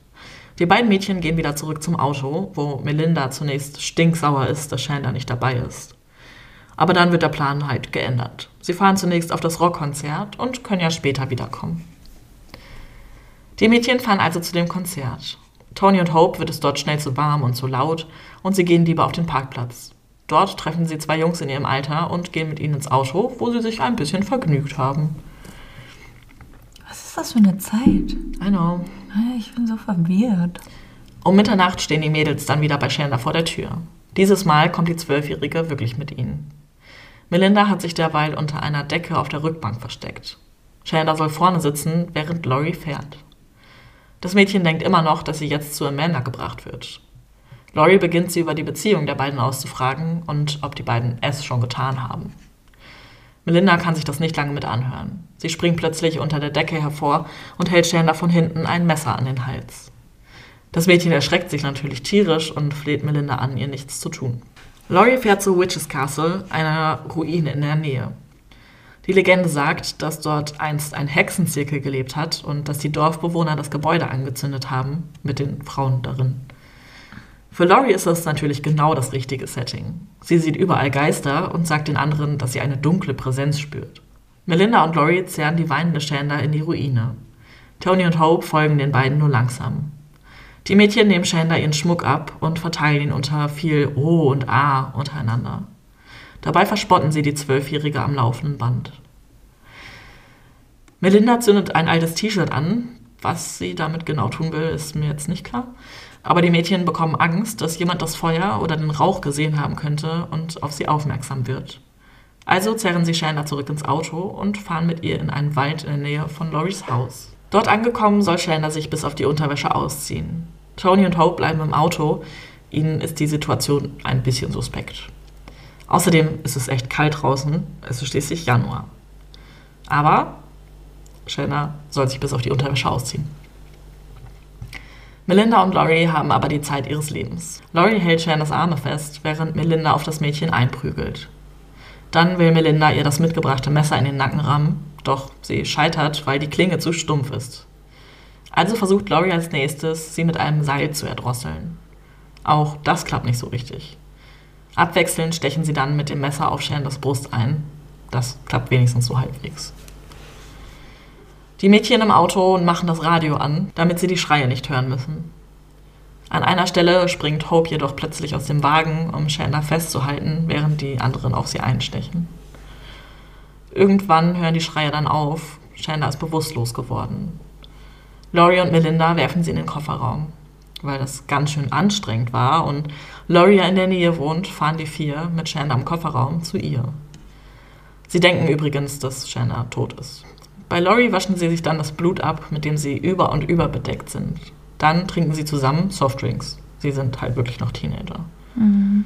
Die beiden Mädchen gehen wieder zurück zum Auto, wo Melinda zunächst stinksauer ist, dass Shanda nicht dabei ist. Aber dann wird der Plan halt geändert. Sie fahren zunächst auf das Rockkonzert und können ja später wiederkommen. Die Mädchen fahren also zu dem Konzert. Tony und Hope wird es dort schnell zu warm und zu laut und sie gehen lieber auf den Parkplatz. Dort treffen sie zwei Jungs in ihrem Alter und gehen mit ihnen ins Auto, wo sie sich ein bisschen vergnügt haben. Was ist das für eine Zeit? I know. Ich bin so verwirrt. Um Mitternacht stehen die Mädels dann wieder bei Shanda vor der Tür. Dieses Mal kommt die Zwölfjährige wirklich mit ihnen. Melinda hat sich derweil unter einer Decke auf der Rückbank versteckt. Chandler soll vorne sitzen, während Laurie fährt. Das Mädchen denkt immer noch, dass sie jetzt zu Amanda gebracht wird. Laurie beginnt sie über die Beziehung der beiden auszufragen und ob die beiden es schon getan haben. Melinda kann sich das nicht lange mit anhören. Sie springt plötzlich unter der Decke hervor und hält Chandler von hinten ein Messer an den Hals. Das Mädchen erschreckt sich natürlich tierisch und fleht Melinda an, ihr nichts zu tun. Laurie fährt zu Witches Castle, einer Ruine in der Nähe. Die Legende sagt, dass dort einst ein Hexenzirkel gelebt hat und dass die Dorfbewohner das Gebäude angezündet haben, mit den Frauen darin. Für Laurie ist das natürlich genau das richtige Setting. Sie sieht überall Geister und sagt den anderen, dass sie eine dunkle Präsenz spürt. Melinda und Laurie zerren die weinende Shanda in die Ruine. Tony und Hope folgen den beiden nur langsam. Die Mädchen nehmen Shanda ihren Schmuck ab und verteilen ihn unter viel O und A untereinander. Dabei verspotten sie die Zwölfjährige am laufenden Band. Melinda zündet ein altes T-Shirt an. Was sie damit genau tun will, ist mir jetzt nicht klar. Aber die Mädchen bekommen Angst, dass jemand das Feuer oder den Rauch gesehen haben könnte und auf sie aufmerksam wird. Also zerren sie Shanda zurück ins Auto und fahren mit ihr in einen Wald in der Nähe von Loris Haus. Dort angekommen soll Shanda sich bis auf die Unterwäsche ausziehen. Tony und Hope bleiben im Auto. Ihnen ist die Situation ein bisschen suspekt. Außerdem ist es echt kalt draußen. Es ist schließlich Januar. Aber Shanda soll sich bis auf die Unterwäsche ausziehen. Melinda und Laurie haben aber die Zeit ihres Lebens. Laurie hält Shandas Arme fest, während Melinda auf das Mädchen einprügelt. Dann will Melinda ihr das mitgebrachte Messer in den Nacken rammen, doch sie scheitert, weil die Klinge zu stumpf ist. Also versucht Laurie als nächstes, sie mit einem Seil zu erdrosseln. Auch das klappt nicht so richtig. Abwechselnd stechen sie dann mit dem Messer auf Shandas Brust ein. Das klappt wenigstens so halbwegs. Die Mädchen im Auto machen das Radio an, damit sie die Schreie nicht hören müssen. An einer Stelle springt Hope jedoch plötzlich aus dem Wagen, um Chandler festzuhalten, während die anderen auf sie einstechen. Irgendwann hören die Schreie dann auf. Chandler ist bewusstlos geworden. Laurie und Melinda werfen sie in den Kofferraum. Weil das ganz schön anstrengend war und Laurie ja in der Nähe wohnt, fahren die vier mit Chandler im Kofferraum zu ihr. Sie denken übrigens, dass Chandler tot ist. Bei Laurie waschen sie sich dann das Blut ab, mit dem sie über und über bedeckt sind. Dann trinken sie zusammen Softdrinks. Sie sind halt wirklich noch Teenager. Mhm.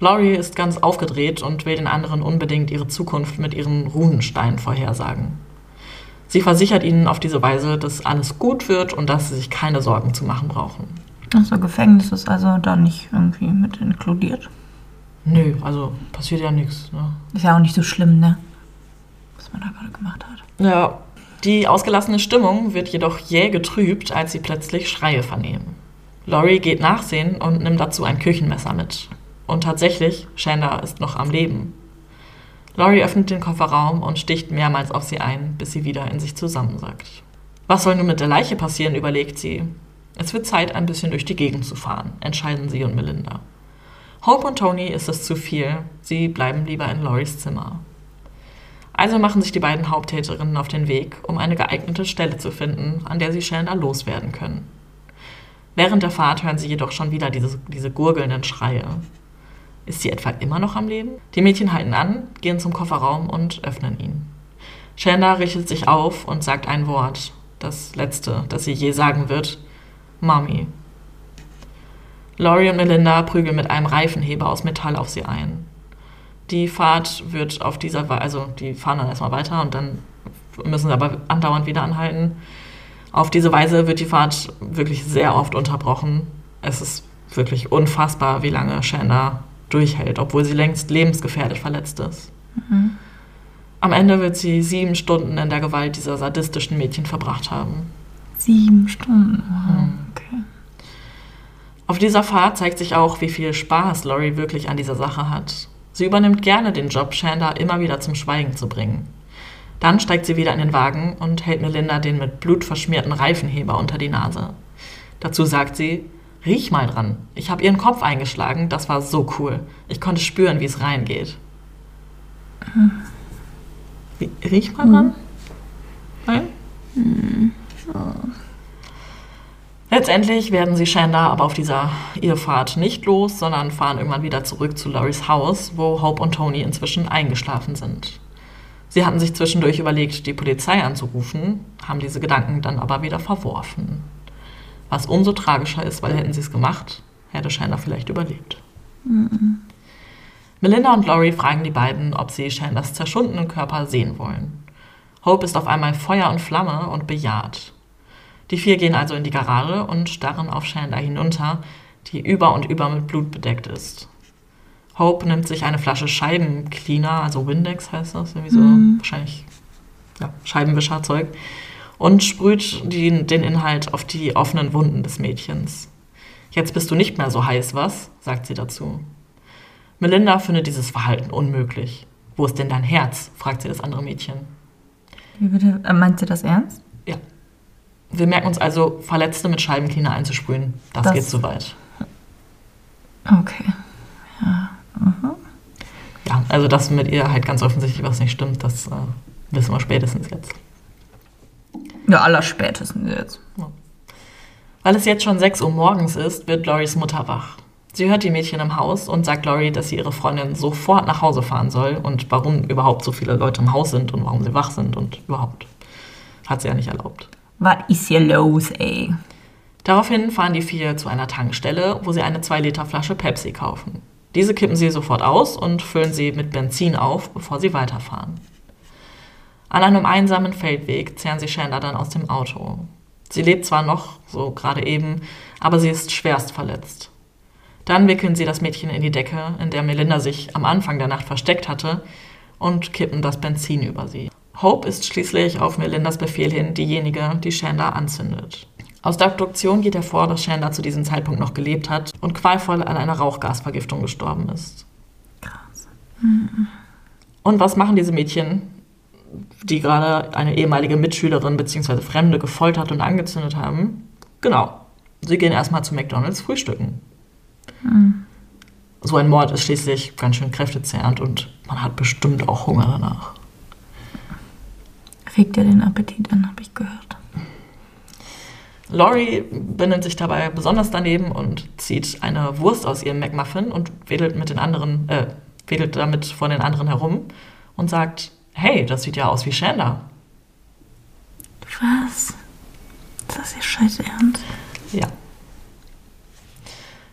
Laurie ist ganz aufgedreht und will den anderen unbedingt ihre Zukunft mit ihren Runensteinen vorhersagen. Sie versichert ihnen auf diese Weise, dass alles gut wird und dass sie sich keine Sorgen zu machen brauchen. Achso, Gefängnis ist also da nicht irgendwie mit inkludiert? Nö, also passiert ja nichts. Ne? Ist ja auch nicht so schlimm, ne? Was man da gerade gemacht hat. Ja, die ausgelassene Stimmung wird jedoch jäh getrübt, als sie plötzlich Schreie vernehmen. Laurie geht nachsehen und nimmt dazu ein Küchenmesser mit. Und tatsächlich, Shanda ist noch am Leben. Laurie öffnet den Kofferraum und sticht mehrmals auf sie ein, bis sie wieder in sich zusammensackt. Was soll nun mit der Leiche passieren, überlegt sie. Es wird Zeit, ein bisschen durch die Gegend zu fahren, entscheiden sie und Melinda. Hope und Tony ist es zu viel, sie bleiben lieber in Lauries Zimmer. Also machen sich die beiden Haupttäterinnen auf den Weg, um eine geeignete Stelle zu finden, an der sie schneller loswerden können. Während der Fahrt hören sie jedoch schon wieder diese, diese gurgelnden Schreie. Ist sie etwa immer noch am Leben? Die Mädchen halten an, gehen zum Kofferraum und öffnen ihn. Shanda richtet sich auf und sagt ein Wort, das letzte, das sie je sagen wird: Mami. Laurie und Melinda prügeln mit einem Reifenheber aus Metall auf sie ein. Die Fahrt wird auf dieser Weise, also die fahren dann erstmal weiter und dann müssen sie aber andauernd wieder anhalten. Auf diese Weise wird die Fahrt wirklich sehr oft unterbrochen. Es ist wirklich unfassbar, wie lange Shanda durchhält, obwohl sie längst lebensgefährlich verletzt ist. Mhm. Am Ende wird sie sieben Stunden in der Gewalt dieser sadistischen Mädchen verbracht haben. Sieben Stunden? Mhm. Okay. Auf dieser Fahrt zeigt sich auch, wie viel Spaß Laurie wirklich an dieser Sache hat. Sie übernimmt gerne den Job, Shanda immer wieder zum Schweigen zu bringen. Dann steigt sie wieder in den Wagen und hält Melinda den mit Blut verschmierten Reifenheber unter die Nase. Dazu sagt sie, riech mal dran. Ich habe ihren Kopf eingeschlagen, das war so cool. Ich konnte spüren, wie es reingeht. Riech mal dran? Nein? Mhm. Oh. Letztendlich werden sie Shanda aber auf dieser Irrfahrt nicht los, sondern fahren irgendwann wieder zurück zu Loris Haus, wo Hope und Tony inzwischen eingeschlafen sind. Sie hatten sich zwischendurch überlegt, die Polizei anzurufen, haben diese Gedanken dann aber wieder verworfen. Was umso tragischer ist, weil hätten sie es gemacht, hätte Chandler vielleicht überlebt. Mhm. Melinda und Laurie fragen die beiden, ob sie Chandlers zerschundenen Körper sehen wollen. Hope ist auf einmal Feuer und Flamme und bejaht. Die vier gehen also in die Garage und starren auf Chandler hinunter, die über und über mit Blut bedeckt ist. Hope nimmt sich eine Flasche Scheibencleaner, also Windex heißt das, irgendwie so, mm. wahrscheinlich ja, Scheibenwischerzeug, und sprüht die, den Inhalt auf die offenen Wunden des Mädchens. Jetzt bist du nicht mehr so heiß, was? sagt sie dazu. Melinda findet dieses Verhalten unmöglich. Wo ist denn dein Herz? fragt sie das andere Mädchen. Wie bitte? Äh, meint sie das ernst? Wir merken uns also, Verletzte mit Scheibencleaner einzusprühen. Das, das geht zu weit. Okay. Ja. Mhm. Ja, also dass mit ihr halt ganz offensichtlich was nicht stimmt, das äh, wissen wir spätestens jetzt. Ja, allerspätestens jetzt. Ja. Weil es jetzt schon 6 Uhr morgens ist, wird Loris Mutter wach. Sie hört die Mädchen im Haus und sagt Lori, dass sie ihre Freundin sofort nach Hause fahren soll und warum überhaupt so viele Leute im Haus sind und warum sie wach sind und überhaupt. Hat sie ja nicht erlaubt. Was ist hier los, ey? Daraufhin fahren die vier zu einer Tankstelle, wo sie eine 2-Liter-Flasche Pepsi kaufen. Diese kippen sie sofort aus und füllen sie mit Benzin auf, bevor sie weiterfahren. An einem einsamen Feldweg zehren sie Chandler dann aus dem Auto. Sie lebt zwar noch, so gerade eben, aber sie ist schwerst verletzt. Dann wickeln sie das Mädchen in die Decke, in der Melinda sich am Anfang der Nacht versteckt hatte, und kippen das Benzin über sie. Hope ist schließlich auf Melindas Befehl hin diejenige, die Chandler anzündet. Aus der Abduktion geht hervor, dass Chandler zu diesem Zeitpunkt noch gelebt hat und qualvoll an einer Rauchgasvergiftung gestorben ist. Krass. Mhm. Und was machen diese Mädchen, die gerade eine ehemalige Mitschülerin bzw. Fremde gefoltert und angezündet haben? Genau. Sie gehen erstmal zu McDonalds frühstücken. Mhm. So ein Mord ist schließlich ganz schön kräftezehrend und man hat bestimmt auch Hunger danach. Regt ja den Appetit an, habe ich gehört. Laurie benimmt sich dabei besonders daneben und zieht eine Wurst aus ihrem McMuffin und wedelt mit den anderen, äh, wedelt damit vor den anderen herum und sagt, hey, das sieht ja aus wie Chandler. Was? Das ist ja scheiße ernst. Ja.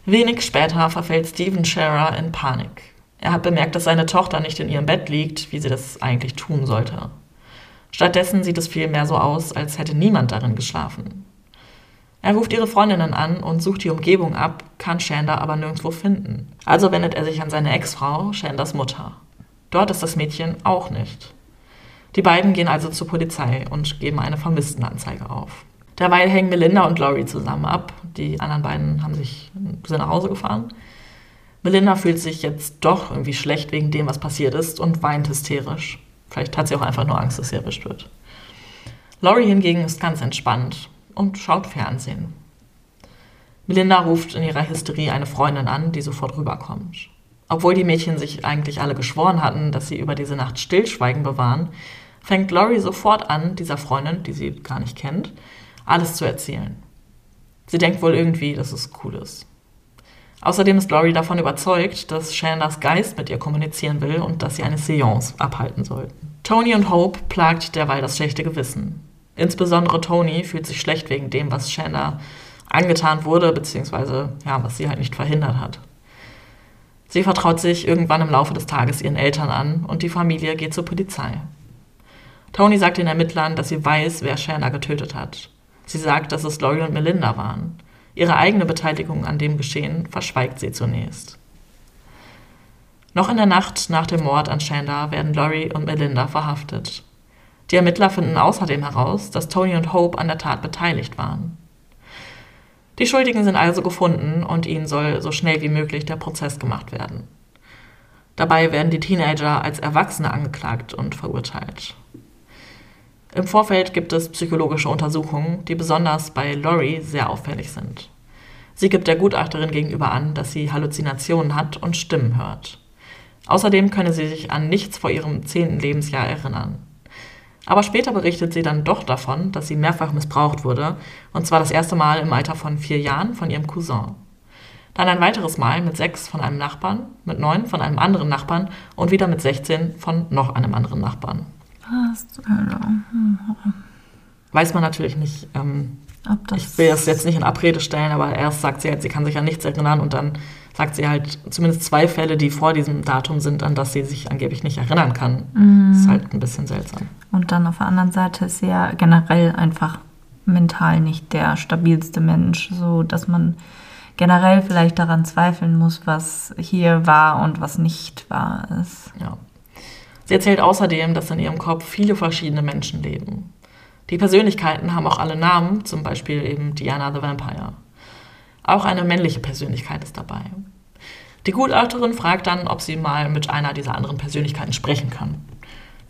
Wenig später verfällt Steven Scherer in Panik. Er hat bemerkt, dass seine Tochter nicht in ihrem Bett liegt, wie sie das eigentlich tun sollte. Stattdessen sieht es vielmehr so aus, als hätte niemand darin geschlafen. Er ruft ihre Freundinnen an und sucht die Umgebung ab, kann Chandler aber nirgendwo finden. Also wendet er sich an seine Ex-Frau, Chandlers Mutter. Dort ist das Mädchen auch nicht. Die beiden gehen also zur Polizei und geben eine Vermisstenanzeige auf. Derweil hängen Melinda und Laurie zusammen ab. Die anderen beiden haben sich sind nach Hause gefahren. Melinda fühlt sich jetzt doch irgendwie schlecht wegen dem, was passiert ist und weint hysterisch. Vielleicht hat sie auch einfach nur Angst, dass sie erwischt wird. Laurie hingegen ist ganz entspannt und schaut Fernsehen. Melinda ruft in ihrer Hysterie eine Freundin an, die sofort rüberkommt. Obwohl die Mädchen sich eigentlich alle geschworen hatten, dass sie über diese Nacht Stillschweigen bewahren, fängt Laurie sofort an, dieser Freundin, die sie gar nicht kennt, alles zu erzählen. Sie denkt wohl irgendwie, dass es cool ist. Außerdem ist Laurie davon überzeugt, dass Chandlers Geist mit ihr kommunizieren will und dass sie eine Seance abhalten sollten. Tony und Hope plagt derweil das schlechte Gewissen. Insbesondere Tony fühlt sich schlecht wegen dem, was Chandler angetan wurde, beziehungsweise ja, was sie halt nicht verhindert hat. Sie vertraut sich irgendwann im Laufe des Tages ihren Eltern an und die Familie geht zur Polizei. Tony sagt den Ermittlern, dass sie weiß, wer Chandler getötet hat. Sie sagt, dass es Laurie und Melinda waren. Ihre eigene Beteiligung an dem Geschehen verschweigt sie zunächst. Noch in der Nacht nach dem Mord an Chandler werden Laurie und Melinda verhaftet. Die Ermittler finden außerdem heraus, dass Tony und Hope an der Tat beteiligt waren. Die Schuldigen sind also gefunden und ihnen soll so schnell wie möglich der Prozess gemacht werden. Dabei werden die Teenager als Erwachsene angeklagt und verurteilt. Im Vorfeld gibt es psychologische Untersuchungen, die besonders bei Laurie sehr auffällig sind. Sie gibt der Gutachterin gegenüber an, dass sie Halluzinationen hat und Stimmen hört. Außerdem könne sie sich an nichts vor ihrem zehnten Lebensjahr erinnern. Aber später berichtet sie dann doch davon, dass sie mehrfach missbraucht wurde, und zwar das erste Mal im Alter von vier Jahren von ihrem Cousin. Dann ein weiteres Mal mit sechs von einem Nachbarn, mit neun von einem anderen Nachbarn und wieder mit 16 von noch einem anderen Nachbarn. Also, hm, Weiß man natürlich nicht. Ähm, ob das ich will das jetzt nicht in Abrede stellen, aber erst sagt sie halt, sie kann sich an nichts erinnern und dann sagt sie halt zumindest zwei Fälle, die vor diesem Datum sind, an das sie sich angeblich nicht erinnern kann. Das ist halt ein bisschen seltsam. Und dann auf der anderen Seite ist sie ja generell einfach mental nicht der stabilste Mensch, so dass man generell vielleicht daran zweifeln muss, was hier war und was nicht wahr ist. Ja. Sie erzählt außerdem, dass in ihrem Kopf viele verschiedene Menschen leben. Die Persönlichkeiten haben auch alle Namen, zum Beispiel eben Diana the Vampire. Auch eine männliche Persönlichkeit ist dabei. Die Gutachterin fragt dann, ob sie mal mit einer dieser anderen Persönlichkeiten sprechen kann.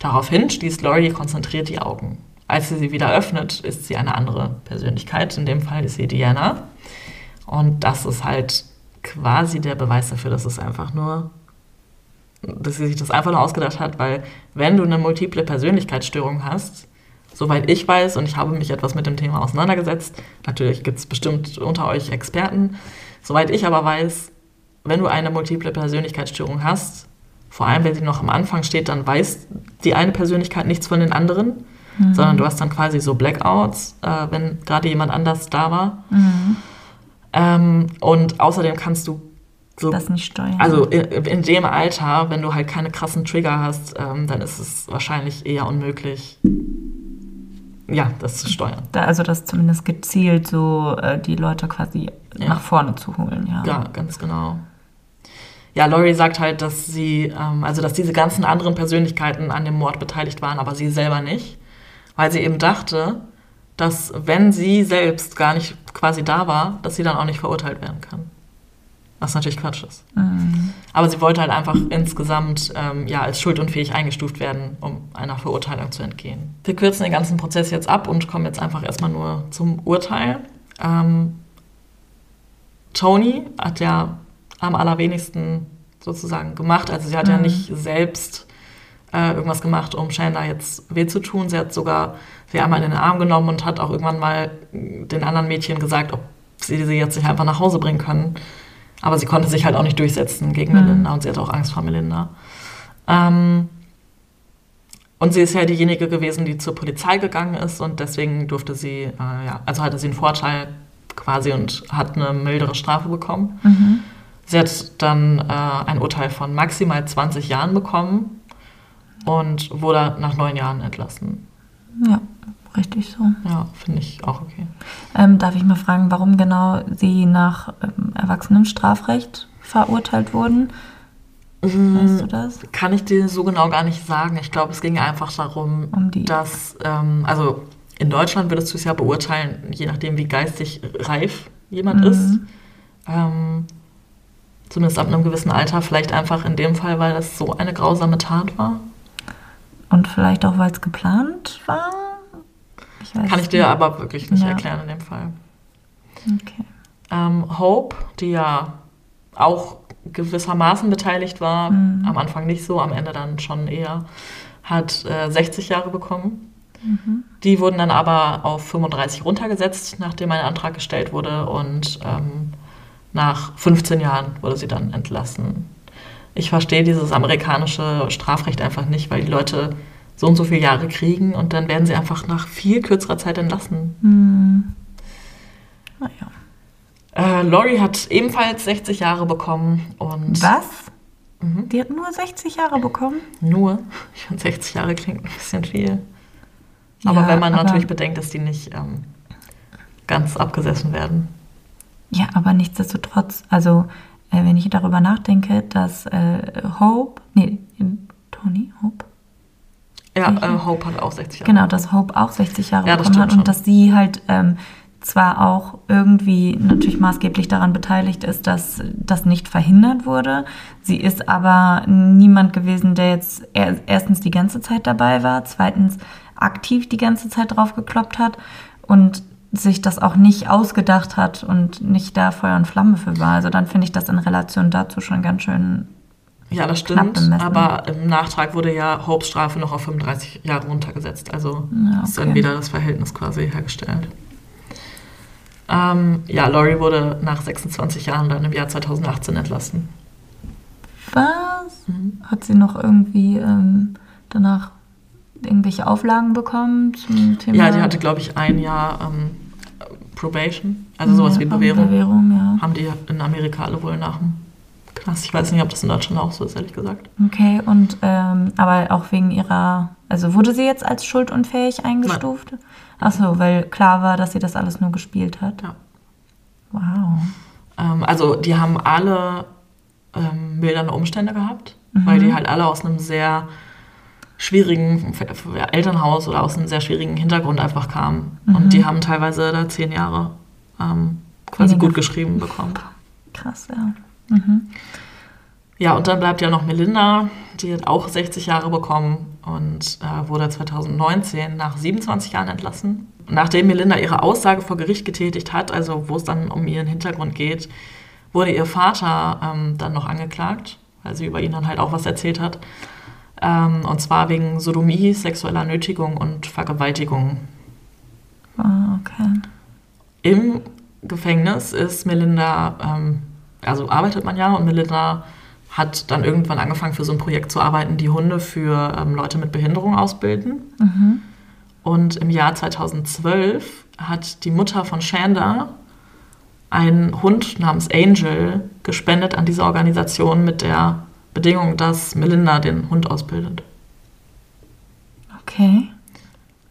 Daraufhin schließt Laurie konzentriert die Augen. Als sie sie wieder öffnet, ist sie eine andere Persönlichkeit. In dem Fall ist sie Diana. Und das ist halt quasi der Beweis dafür, dass es einfach nur, dass sie sich das einfach nur ausgedacht hat, weil wenn du eine multiple Persönlichkeitsstörung hast, soweit ich weiß, und ich habe mich etwas mit dem Thema auseinandergesetzt, natürlich gibt es bestimmt unter euch Experten, soweit ich aber weiß, wenn du eine multiple Persönlichkeitsstörung hast, vor allem wenn sie noch am Anfang steht, dann weiß die eine Persönlichkeit nichts von den anderen, Mhm. sondern du hast dann quasi so Blackouts, äh, wenn gerade jemand anders da war. Mhm. Ähm, und außerdem kannst du so Das nicht steuern. also in, in dem Alter, wenn du halt keine krassen Trigger hast, ähm, dann ist es wahrscheinlich eher unmöglich, ja, das zu steuern. Da, also das zumindest gezielt so äh, die Leute quasi Ja. nach vorne zu holen, ja. Ja, ganz genau. Ja, Laurie sagt halt, dass sie, ähm, also dass diese ganzen anderen Persönlichkeiten an dem Mord beteiligt waren, aber sie selber nicht, weil sie eben dachte, dass wenn sie selbst gar nicht quasi da war, dass sie dann auch nicht verurteilt werden kann. Was natürlich Quatsch ist. Mhm. Aber sie wollte halt einfach insgesamt ähm, ja, als schuldunfähig eingestuft werden, um einer Verurteilung zu entgehen. Wir kürzen den ganzen Prozess jetzt ab und kommen jetzt einfach erstmal nur zum Urteil. Ähm, Tony hat ja am allerwenigsten sozusagen gemacht. Also sie hat ja Mhm. nicht selbst äh, irgendwas gemacht, um Chandler jetzt weh zu tun. Sie hat sogar sie einmal in den Arm genommen und hat auch irgendwann mal den anderen Mädchen gesagt, ob sie sie jetzt nicht einfach nach Hause bringen können. Aber sie konnte sich halt auch nicht durchsetzen gegen Mhm. Melinda und sie hatte auch Angst vor Melinda. Ähm, und sie ist ja diejenige gewesen, die zur Polizei gegangen ist und deswegen durfte sie, äh, ja, also hatte sie einen Vorteil quasi und hat eine mildere Strafe bekommen. Mhm. Sie hat dann äh, ein Urteil von maximal 20 Jahren bekommen und wurde nach neun Jahren entlassen. Ja, richtig so. Ja, finde ich auch okay. Ähm, darf ich mal fragen, warum genau Sie nach ähm, Erwachsenenstrafrecht verurteilt wurden? Weißt du das? Kann ich dir so genau gar nicht sagen. Ich glaube, es ging einfach darum, Um dass, ähm, also in Deutschland würdest du es ja beurteilen, je nachdem, wie geistig reif jemand Mhm. ist. Ähm, zumindest ab einem gewissen Alter, vielleicht einfach in dem Fall, weil das so eine grausame Tat war. Und vielleicht auch, weil es geplant war? Ich Kann ich dir nicht. aber wirklich nicht Ja. erklären in dem Fall. Okay. Ähm, Hope, die ja auch gewissermaßen beteiligt war, Mhm. am Anfang nicht so, am Ende dann schon eher, hat äh, 60 Jahre bekommen. Mhm. Die wurden dann aber auf 35 runtergesetzt, nachdem ein Antrag gestellt wurde und ähm, nach 15 Jahren wurde sie dann entlassen. Ich verstehe dieses amerikanische Strafrecht einfach nicht, weil die Leute so und so viele Jahre kriegen und dann werden sie einfach nach viel kürzerer Zeit entlassen. Hm. Naja. Äh, Laurie hat ebenfalls 60 Jahre bekommen und Was? Mhm. Die hat nur 60 Jahre bekommen? nur, (laughs) ich finde 60 Jahre klingt ein bisschen viel. Aber Ja, wenn man aber- natürlich bedenkt, dass die nicht ähm, ganz abgesessen werden. Ja, aber nichtsdestotrotz, also äh, wenn ich darüber nachdenke, dass äh, Hope, nee, Tony, Hope, Ja, Mhm. äh, Hope hat auch 60 Jahre. genau, dass Hope auch 60 Jahre Ja, bekommen hat und dass sie halt ähm, zwar auch irgendwie natürlich maßgeblich daran beteiligt ist, dass das nicht verhindert wurde. Sie ist aber niemand gewesen, der jetzt er, erstens die ganze Zeit dabei war, zweitens aktiv die ganze Zeit drauf gekloppt hat und sich das auch nicht ausgedacht hat und nicht da Feuer und Flamme für war. Also dann finde ich das in Relation dazu schon ganz schön. Ja, das stimmt. Aber im Nachtrag wurde ja Hopes Strafe noch auf 35 Jahre runtergesetzt. Also Ja, ist okay. dann wieder das Verhältnis quasi hergestellt. Ähm, ja, Laurie wurde nach 26 Jahren dann im Jahr 2018 entlassen. Was? Mhm. Hat sie noch irgendwie ähm, danach irgendwelche Auflagen bekommen zum Thema? Ja, die hatte, glaube ich, ein Jahr ähm, Probation, also sowas Ja, wie Bewährung. Bewährung, ja. Haben die in Amerika alle wohl nach dem Knast. Ich weiß nicht, ob das in Deutschland auch so ist, ehrlich gesagt. Okay, und ähm, aber auch wegen ihrer, also wurde sie jetzt als schuldunfähig eingestuft? Achso, weil klar war, dass sie das alles nur gespielt hat. Ja. Wow. Ähm, also die haben alle ähm, mildernde Umstände gehabt, weil die halt alle aus einem sehr schwierigen Elternhaus oder aus einem sehr schwierigen Hintergrund einfach kamen. Und die haben teilweise da zehn Jahre ähm, quasi Weniger. gut geschrieben bekommen. Krass, ja. Mhm. Ja, und dann bleibt ja noch Melinda, die hat auch 60 Jahre bekommen und äh, wurde 2019 nach 27 Jahren entlassen. Nachdem Melinda ihre Aussage vor Gericht getätigt hat, also wo es dann um ihren Hintergrund geht, wurde ihr Vater ähm, dann noch angeklagt, weil sie über ihn dann halt auch was erzählt hat. Ähm, und zwar wegen Sodomie, sexueller Nötigung und Vergewaltigung. Ah, okay. Im Gefängnis ist Melinda, ähm, also arbeitet man ja und Melinda hat dann irgendwann angefangen für so ein Projekt zu arbeiten, die Hunde für ähm, Leute mit Behinderung ausbilden. Mhm. Und im Jahr 2012 hat die Mutter von Shanda einen Hund namens Angel gespendet an diese Organisation mit der Bedingung, dass Melinda den Hund ausbildet. Okay.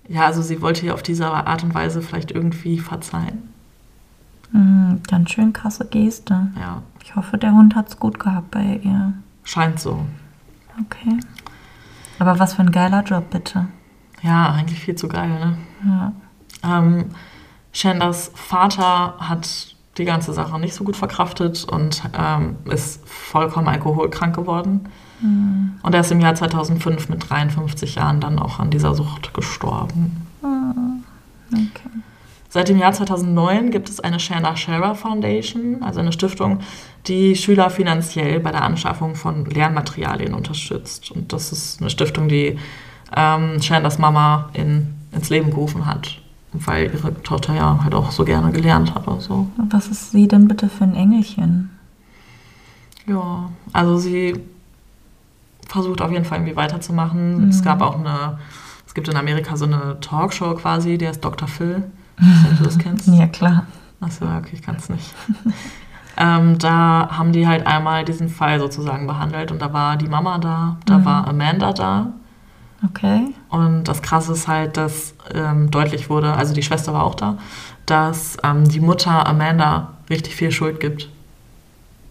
Ja, also sie wollte ihr auf diese Art und Weise vielleicht irgendwie verzeihen. Mhm, ganz schön krasse Geste. Ja, Ich hoffe, der Hund hat es gut gehabt bei ihr. scheint so. Okay. Aber was für ein geiler Job, bitte. Ja, eigentlich viel zu geil, ne? Ja. Ähm, Shanders Vater hat die ganze Sache nicht so gut verkraftet und ähm, ist vollkommen alkoholkrank geworden. Und er ist im Jahr 2005 mit 53 Jahren dann auch an dieser Sucht gestorben. Okay. Seit dem Jahr 2009 gibt es eine Shanda Sharer Foundation, also eine Stiftung, die Schüler finanziell bei der Anschaffung von Lernmaterialien unterstützt. Und das ist eine Stiftung, die ähm, Shanders Mama in, ins Leben gerufen hat, weil ihre Tochter ja halt auch so gerne gelernt hat oder so. Was ist sie denn bitte für ein Engelchen? Ja, also sie versucht auf jeden Fall irgendwie weiterzumachen. Es gab auch eine, es gibt in Amerika so eine Talkshow quasi, der ist Dr. Phil. Ob du das kennst. Ja, klar. Achso, okay, ich kann es nicht. (laughs) ähm, da haben die halt einmal diesen Fall sozusagen behandelt und da war die Mama da, da war Amanda da. Okay. Und das Krasse ist halt, dass ähm, deutlich wurde, also die Schwester war auch da, dass ähm, die Mutter Amanda richtig viel Schuld gibt.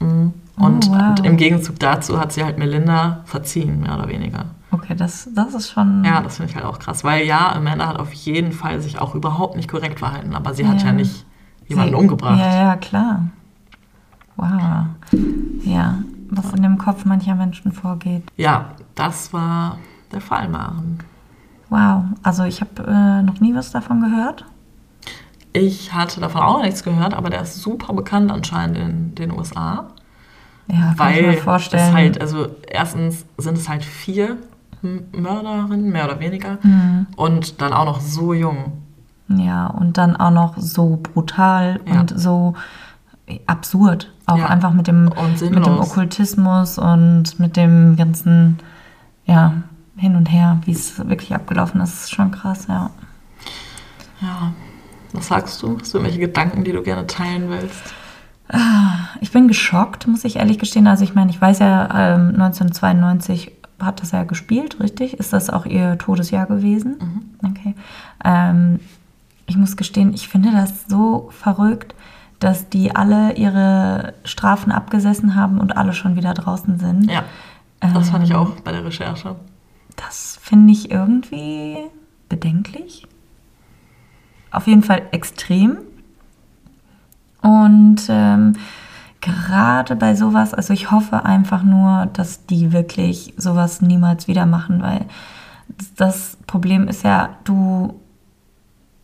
Mhm. Und Oh, wow. im Gegenzug dazu hat sie halt Melinda verziehen, mehr oder weniger. Okay, das, das ist schon. Ja, das finde ich halt auch krass, weil ja, Amanda hat auf jeden Fall sich auch überhaupt nicht korrekt verhalten, aber sie hat Ja. ja nicht jemanden Sie- umgebracht. Ja, ja, klar. Wow. Ja, was in dem Kopf mancher Menschen vorgeht. Ja, das war der Fall, Maren. Wow. Also ich habe äh, noch nie was davon gehört. Ich hatte davon auch nichts gehört, aber der ist super bekannt anscheinend in den USA. Ja, kann ich weil mir vorstellen. es halt, also erstens sind es halt vier M- Mörderinnen, mehr oder weniger, Mhm. und dann auch noch so jung. Ja, und dann auch noch so brutal Ja. und so absurd. Auch Ja. einfach mit dem, mit dem. Okkultismus und mit dem ganzen, ja, hin und her, wie es wirklich abgelaufen ist, ist schon krass, ja. Ja, was sagst du? Hast du irgendwelche Gedanken, die du gerne teilen willst? Ich bin geschockt, muss ich ehrlich gestehen. Also ich meine, ich weiß ja, ähm, 1992 hat das ja gespielt, richtig? Ist das auch ihr Todesjahr gewesen? Okay. Ähm, ich muss gestehen, ich finde das so verrückt, dass die alle ihre Strafen abgesessen haben und alle schon wieder draußen sind. Ja, das fand ich Ähm, auch bei der Recherche. Das finde ich irgendwie bedenklich. Auf jeden Fall extrem. Und ähm, gerade bei sowas, also ich hoffe einfach nur, dass die wirklich sowas niemals wieder machen, weil das Problem ist ja, du,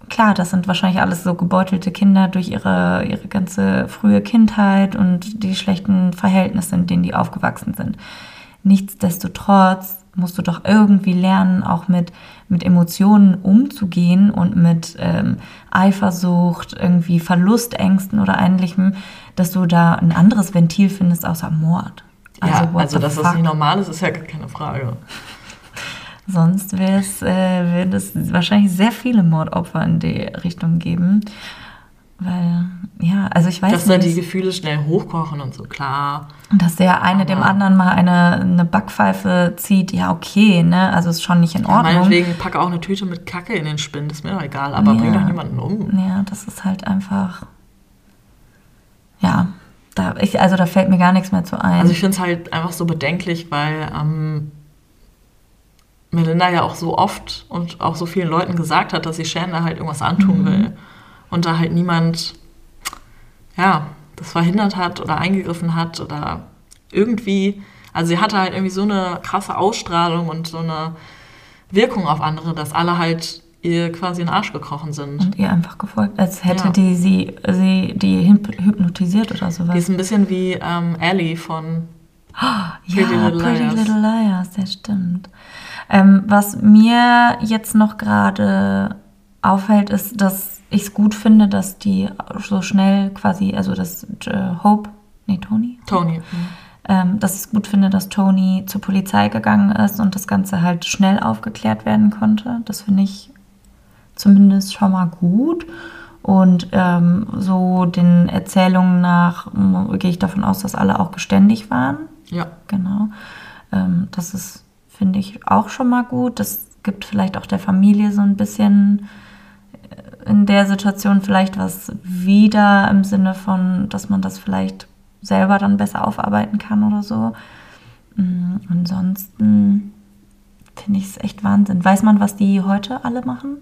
klar, das sind wahrscheinlich alles so gebeutelte Kinder durch ihre, ihre ganze frühe Kindheit und die schlechten Verhältnisse, in denen die aufgewachsen sind. Nichtsdestotrotz musst du doch irgendwie lernen, auch mit, mit Emotionen umzugehen und mit ähm, Eifersucht, irgendwie Verlustängsten oder ähnlichem, dass du da ein anderes Ventil findest außer Mord. ja, what also the dass das fuck? nicht normal ist, ist ja gar keine Frage. (laughs) Sonst es, äh, wird es wahrscheinlich sehr viele Mordopfer in die Richtung geben. Weil, ja, also ich weiß Dass da nicht. die Gefühle schnell hochkochen und so, klar. Und dass der eine dem anderen mal eine, eine Backpfeife zieht, ja, okay, ne? Also ist schon nicht in Ordnung. Meinetwegen pack auch eine Tüte mit Kacke in den Spind, ist mir doch egal, aber Ja. bring doch niemanden um. Ja, das ist halt einfach. Ja, da, ich, also da fällt mir gar nichts mehr zu ein. Also ich finde es halt einfach so bedenklich, weil ähm, Melinda ja auch so oft und auch so vielen Leuten gesagt hat, dass sie Chandler halt irgendwas antun Mhm. will. Und da halt niemand, ja, das verhindert hat oder eingegriffen hat oder irgendwie, also sie hatte halt irgendwie so eine krasse Ausstrahlung und so eine Wirkung auf andere, dass alle halt ihr quasi in den Arsch gekrochen sind. und ihr einfach gefolgt, als hätte Ja. die sie, sie die hyp- hypnotisiert oder sowas. Die ist ein bisschen wie ähm, Ellie von Ja, Pretty Little Pretty Liars. Little Liars, das stimmt. Ähm, was mir jetzt noch gerade auffällt, ist, dass ich es gut finde, dass die so schnell quasi, also dass äh, Hope, nee, Tony, Tony. ähm, dass ich es gut finde, dass Tony zur Polizei gegangen ist und das Ganze halt schnell aufgeklärt werden konnte. Das finde ich zumindest schon mal gut. Und ähm, so den Erzählungen nach gehe ich davon aus, dass alle auch geständig waren. Ja. Genau. Ähm, das ist, finde ich, auch schon mal gut. Das gibt vielleicht auch der Familie so ein bisschen in der Situation vielleicht was wieder im Sinne von, dass man das vielleicht selber dann besser aufarbeiten kann oder so. Mm, Ansonsten finde ich es echt Wahnsinn. Weiß man, was die heute alle machen?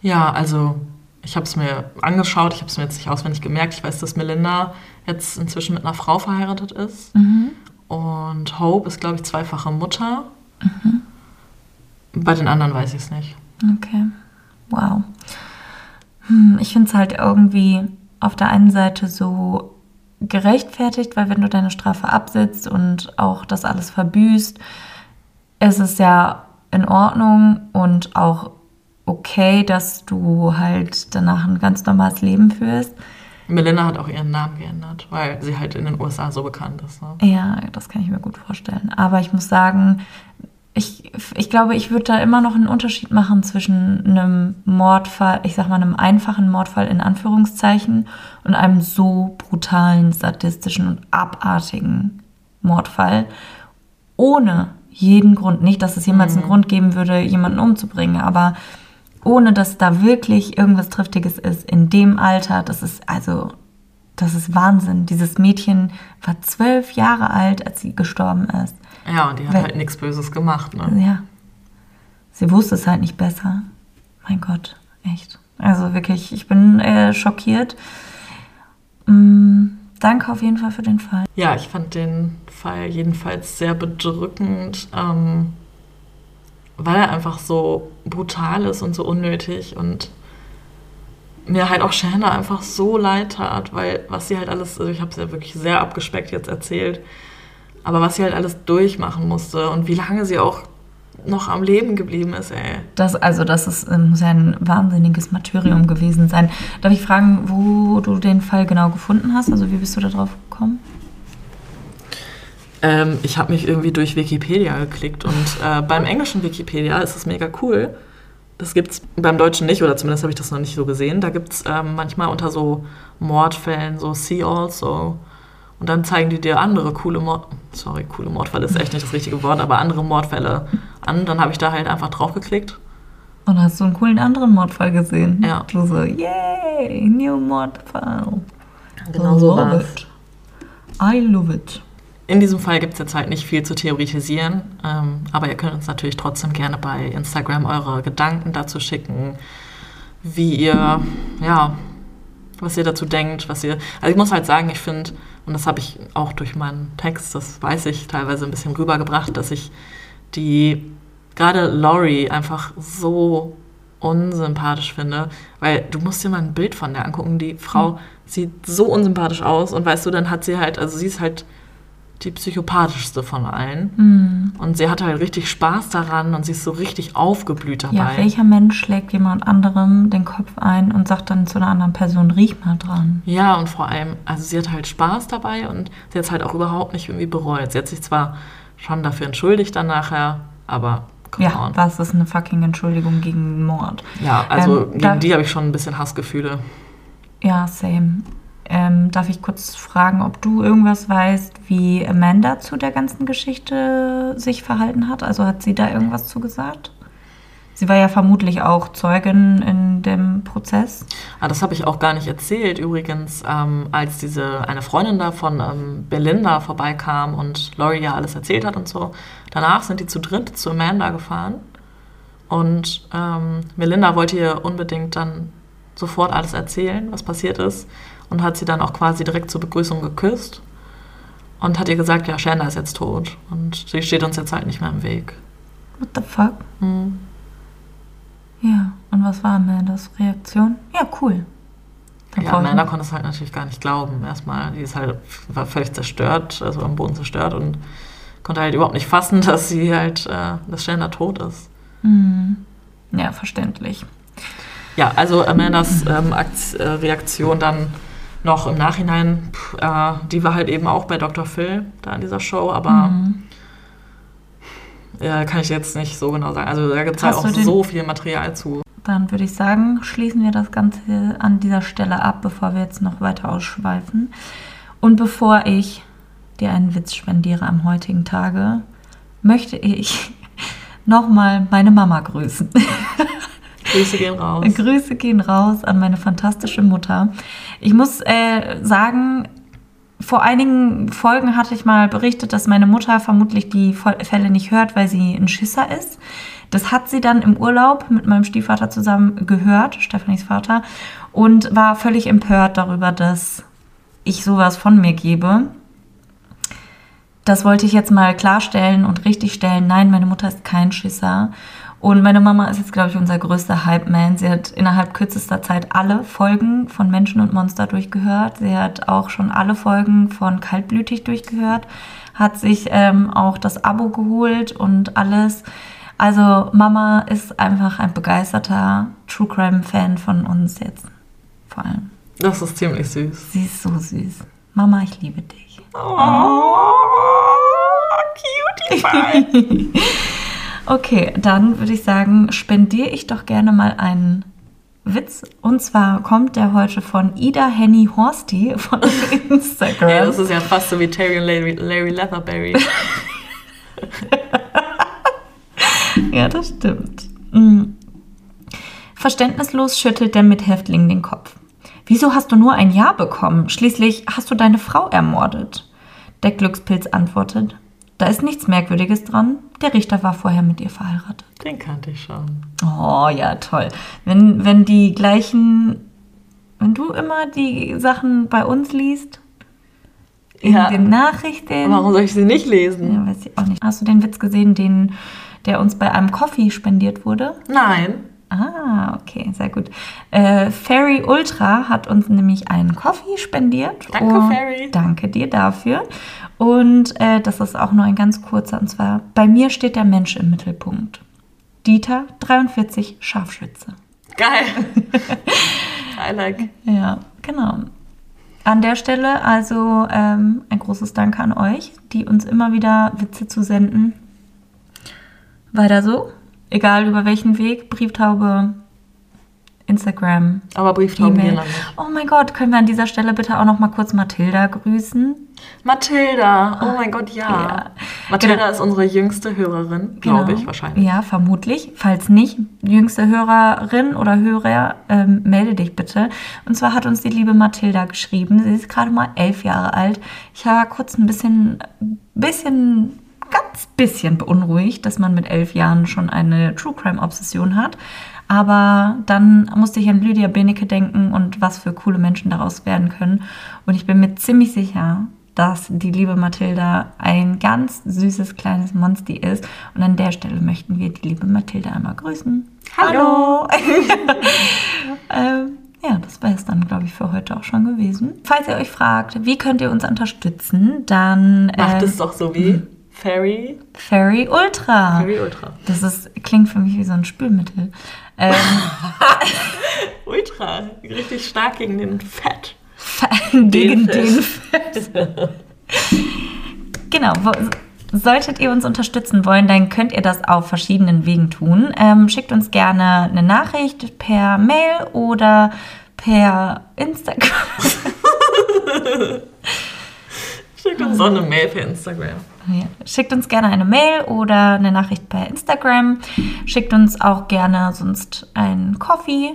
Ja, also ich habe es mir angeschaut, ich habe es mir jetzt nicht auswendig gemerkt. Ich weiß, dass Melinda jetzt inzwischen mit einer Frau verheiratet ist. Und Hope ist, glaube ich, zweifache Mutter. Bei den anderen weiß ich es nicht. Okay. Wow. Hm, ich finde es halt irgendwie auf der einen Seite so gerechtfertigt, weil wenn du deine Strafe absitzt und auch das alles verbüßt, ist es ja in Ordnung und auch okay, dass du halt danach ein ganz normales Leben führst. Melinda hat auch ihren Namen geändert, weil sie halt in den USA so bekannt ist. Ne? Ja, das kann ich mir gut vorstellen. Aber ich muss sagen, ich, ich glaube, ich würde da immer noch einen Unterschied machen zwischen einem Mordfall, ich sag mal, einem einfachen Mordfall in Anführungszeichen und einem so brutalen, sadistischen und abartigen Mordfall. Ohne jeden Grund. Nicht, dass es jemals einen Grund geben würde, jemanden umzubringen, aber ohne dass da wirklich irgendwas Triftiges ist in dem Alter, das ist also, das ist Wahnsinn. Dieses Mädchen war zwölf Jahre alt, als sie gestorben ist. Ja, und die hat Weil- halt nichts Böses gemacht. Ne? Ja. Sie wusste es halt nicht besser. Mein Gott, echt. Also wirklich, ich bin äh, schockiert. Mm, danke auf jeden Fall für den Fall. Ja, ich fand den Fall jedenfalls sehr bedrückend, ähm, weil er einfach so brutal ist und so unnötig und mir halt auch Shanna einfach so leid tat, weil was sie halt alles, also ich habe es ja wirklich sehr abgespeckt jetzt erzählt, aber was sie halt alles durchmachen musste und wie lange sie auch noch am Leben geblieben ist, ey. Das, also das ist, äh, muss ja ein wahnsinniges Martyrium gewesen sein. Darf ich fragen, wo du den Fall genau gefunden hast? Also wie bist du da drauf gekommen? Ähm, ich habe mich irgendwie durch Wikipedia geklickt und äh, beim englischen Wikipedia ist es mega cool. Das gibt's beim Deutschen nicht, oder zumindest habe ich das noch nicht so gesehen. Da gibt es ähm, manchmal unter so Mordfällen so See Also. Und dann zeigen die dir andere coole Mord... Sorry, coole Mordfälle ist echt nicht das richtige Wort, aber andere Mordfälle an. Dann habe ich da halt einfach drauf geklickt. Und hast du einen coolen anderen Mordfall gesehen? Ja. Du so, yay, new Mordfall. Genau so Love it. I love it. In diesem Fall gibt es jetzt halt nicht viel zu theoretisieren, ähm, aber ihr könnt uns natürlich trotzdem gerne bei Instagram eure Gedanken dazu schicken, wie ihr, ja, was ihr dazu denkt, was ihr. Also ich muss halt sagen, ich finde, und das habe ich auch durch meinen Text, das weiß ich, teilweise ein bisschen rübergebracht, dass ich die, gerade Laurie einfach so unsympathisch finde, weil du musst dir mal ein Bild von der angucken. Die Frau sieht so unsympathisch aus und weißt du, dann hat sie halt, also sie ist halt die psychopathischste von allen. Und sie hatte halt richtig Spaß daran und sie ist so richtig aufgeblüht dabei. Ja, welcher Mensch schlägt jemand anderem den Kopf ein und sagt dann zu einer anderen Person, riech mal dran? Ja, und vor allem, also sie hat halt Spaß dabei und sie hat es halt auch überhaupt nicht irgendwie bereut. Sie hat sich zwar schon dafür entschuldigt dann nachher, aber come Ja, on. was ist eine fucking Entschuldigung gegen Mord? Ja, also Ähm, gegen die habe ich schon ein bisschen Hassgefühle. Ja, same. Ähm, darf ich kurz fragen, ob du irgendwas weißt, wie Amanda zu der ganzen Geschichte sich verhalten hat? Also hat sie da irgendwas zugesagt? Sie war ja vermutlich auch Zeugin in dem Prozess. Ah, das habe ich auch gar nicht erzählt. Übrigens, ähm, als diese eine Freundin da von ähm, Belinda vorbeikam und Laurie ja alles erzählt hat und so, danach sind die zu dritt zu Amanda gefahren. Und ähm, Melinda wollte ihr unbedingt dann sofort alles erzählen, was passiert ist. Und hat sie dann auch quasi direkt zur Begrüßung geküsst. Und hat ihr gesagt, ja, Shanda ist jetzt tot. Und sie steht uns jetzt halt nicht mehr im Weg. What the fuck? Hm. Ja, und was war Amandas Reaktion? Ja, cool. Dann Ja, Amanda konnte es halt natürlich gar nicht glauben. Erstmal, die ist halt, war völlig zerstört, also am Boden zerstört und konnte halt überhaupt nicht fassen, (laughs) dass sie halt, äh, dass Shanda tot ist. Hm. Ja, verständlich. Ja, also Amandas ähm, äh, Reaktion dann noch im Nachhinein, pff, äh, die war halt eben auch bei Dr. Phil da in dieser Show, aber Mhm. äh, kann ich jetzt nicht so genau sagen. Also da gibt es halt auch so viel Material zu. Dann würde ich sagen, schließen wir das Ganze an dieser Stelle ab, bevor wir jetzt noch weiter ausschweifen. Und bevor ich dir einen Witz spendiere am heutigen Tage, möchte ich (laughs) nochmal meine Mama grüßen. (laughs) Grüße gehen raus. Grüße gehen raus an meine fantastische Mutter. Ich muss äh, sagen, vor einigen Folgen hatte ich mal berichtet, dass meine Mutter vermutlich die Fälle nicht hört, weil sie ein Schisser ist. Das hat sie dann im Urlaub mit meinem Stiefvater zusammen gehört, Stefanis Vater, und war völlig empört darüber, dass ich sowas von mir gebe. Das wollte ich jetzt mal klarstellen und richtigstellen. Nein, meine Mutter ist kein Schisser. Und meine Mama ist jetzt, glaube ich, unser größter Hype-Man. Sie hat innerhalb kürzester Zeit alle Folgen von Menschen und Monster durchgehört. Sie hat auch schon alle Folgen von Kaltblütig durchgehört. Hat sich ähm, auch das Abo geholt und alles. Also Mama ist einfach ein begeisterter True Crime-Fan von uns jetzt. Vor allem. Das ist ziemlich süß. Sie ist so süß. Mama, ich liebe dich. Oh, cutie pie. Okay, dann würde ich sagen, spendiere ich doch gerne mal einen Witz. Und zwar kommt der heute von Ida Henny Horsty von (laughs) Instagram. Ja, das ist ja fast so wie Terry und Larry, Larry Leatherberry. (laughs) Ja, das stimmt. Mm. Verständnislos schüttelt der Mithäftling den Kopf. Wieso hast du nur ein Ja bekommen? Schließlich hast du deine Frau ermordet. Der Glückspilz antwortet. Da ist nichts Merkwürdiges dran. Der Richter war vorher mit ihr verheiratet. Den kannte ich schon. Oh ja, toll. Wenn, wenn die gleichen, wenn du immer die Sachen bei uns liest, in Ja. den Nachrichten. Warum soll ich sie nicht lesen? Ja, weiß ich auch nicht. Hast du den Witz gesehen, den, der uns bei einem Coffee spendiert wurde? Nein. Ah, okay, sehr gut. Äh, Fairy Ultra hat uns nämlich einen Coffee spendiert. Danke, Fairy. Danke dir dafür. Und äh, das ist auch nur ein ganz kurzer. Und zwar, bei mir steht der Mensch im Mittelpunkt. Dieter, 43, Scharfschütze. Geil. (laughs) I like. Ja, genau. An der Stelle also ähm, ein großes Danke an euch, die uns immer wieder Witze zu senden. Weiter so, egal über welchen Weg, Brieftaube, Instagram, Aber Brieftauben nicht. Oh mein Gott, können wir an dieser Stelle bitte auch noch mal kurz Mathilda grüßen? Mathilda. Oh mein Gott, ja. Ja. Mathilda Genau. ist unsere jüngste Hörerin, glaube ich wahrscheinlich. Ja, vermutlich. Falls nicht, jüngste Hörerin oder Hörer, ähm, melde dich bitte. Und zwar hat uns die liebe Mathilda geschrieben. Sie ist gerade mal elf Jahre alt. Ich war kurz ein bisschen, bisschen, ganz bisschen beunruhigt, dass man mit elf Jahren schon eine True Crime Obsession hat. Aber dann musste ich an Lydia Benecke denken und was für coole Menschen daraus werden können. Und ich bin mir ziemlich sicher, dass die liebe Mathilda ein ganz süßes kleines Monster ist. Und an der Stelle möchten wir die liebe Mathilda einmal grüßen. Hallo. (laughs) ähm, ja, das wäre es dann, glaube ich, für heute auch schon gewesen. Falls ihr euch fragt, wie könnt ihr uns unterstützen, dann Macht ähm, es doch so wie Fairy. Fairy Ultra. Fairy Ultra. Das ist, klingt für mich wie so ein Spülmittel. Ähm, (laughs) Ultra. Richtig stark gegen den Fett. gegen Fett. den Fett. genau. wo- solltet ihr uns unterstützen wollen, dann könnt ihr das auf verschiedenen Wegen tun. Ähm, schickt uns gerne eine Nachricht per Mail oder per Instagram. (laughs) Schickt uns auch eine Mail per Instagram. Ja. Schickt uns gerne eine Mail oder eine Nachricht per Instagram. Schickt uns auch gerne sonst einen Coffee.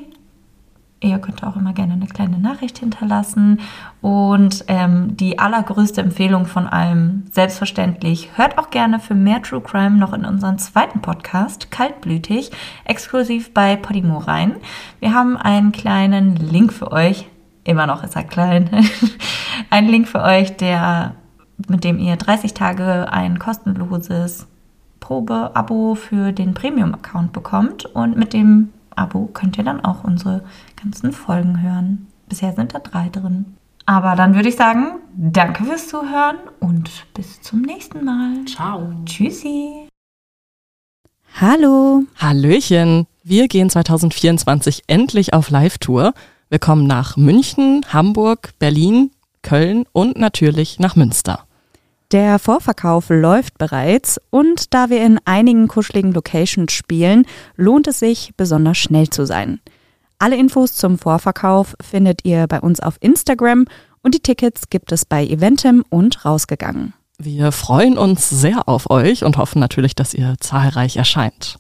Ihr könnt auch immer gerne eine kleine Nachricht hinterlassen. Und ähm, die allergrößte Empfehlung von allem, selbstverständlich, hört auch gerne für mehr True Crime noch in unseren zweiten Podcast, Kaltblütig, exklusiv bei Podimo rein. Wir haben einen kleinen Link für euch. Immer noch ist er klein. (laughs) einen Link für euch, der, mit dem ihr 30 Tage ein kostenloses Probe-Abo für den Premium-Account bekommt. Und mit dem Abo könnt ihr dann auch unsere ganzen Folgen hören. Bisher sind da drei drin. Aber dann würde ich sagen, danke fürs Zuhören und bis zum nächsten Mal. Ciao. Tschüssi. Hallo. Hallöchen. Wir gehen 2024 endlich auf Live-Tour. Wir kommen nach München, Hamburg, Berlin, Köln und natürlich nach Münster. Der Vorverkauf läuft bereits und da wir in einigen kuscheligen Locations spielen, lohnt es sich, besonders schnell zu sein. Alle Infos zum Vorverkauf findet ihr bei uns auf Instagram und die Tickets gibt es bei Eventim und rausgegangen. Wir freuen uns sehr auf euch und hoffen natürlich, dass ihr zahlreich erscheint.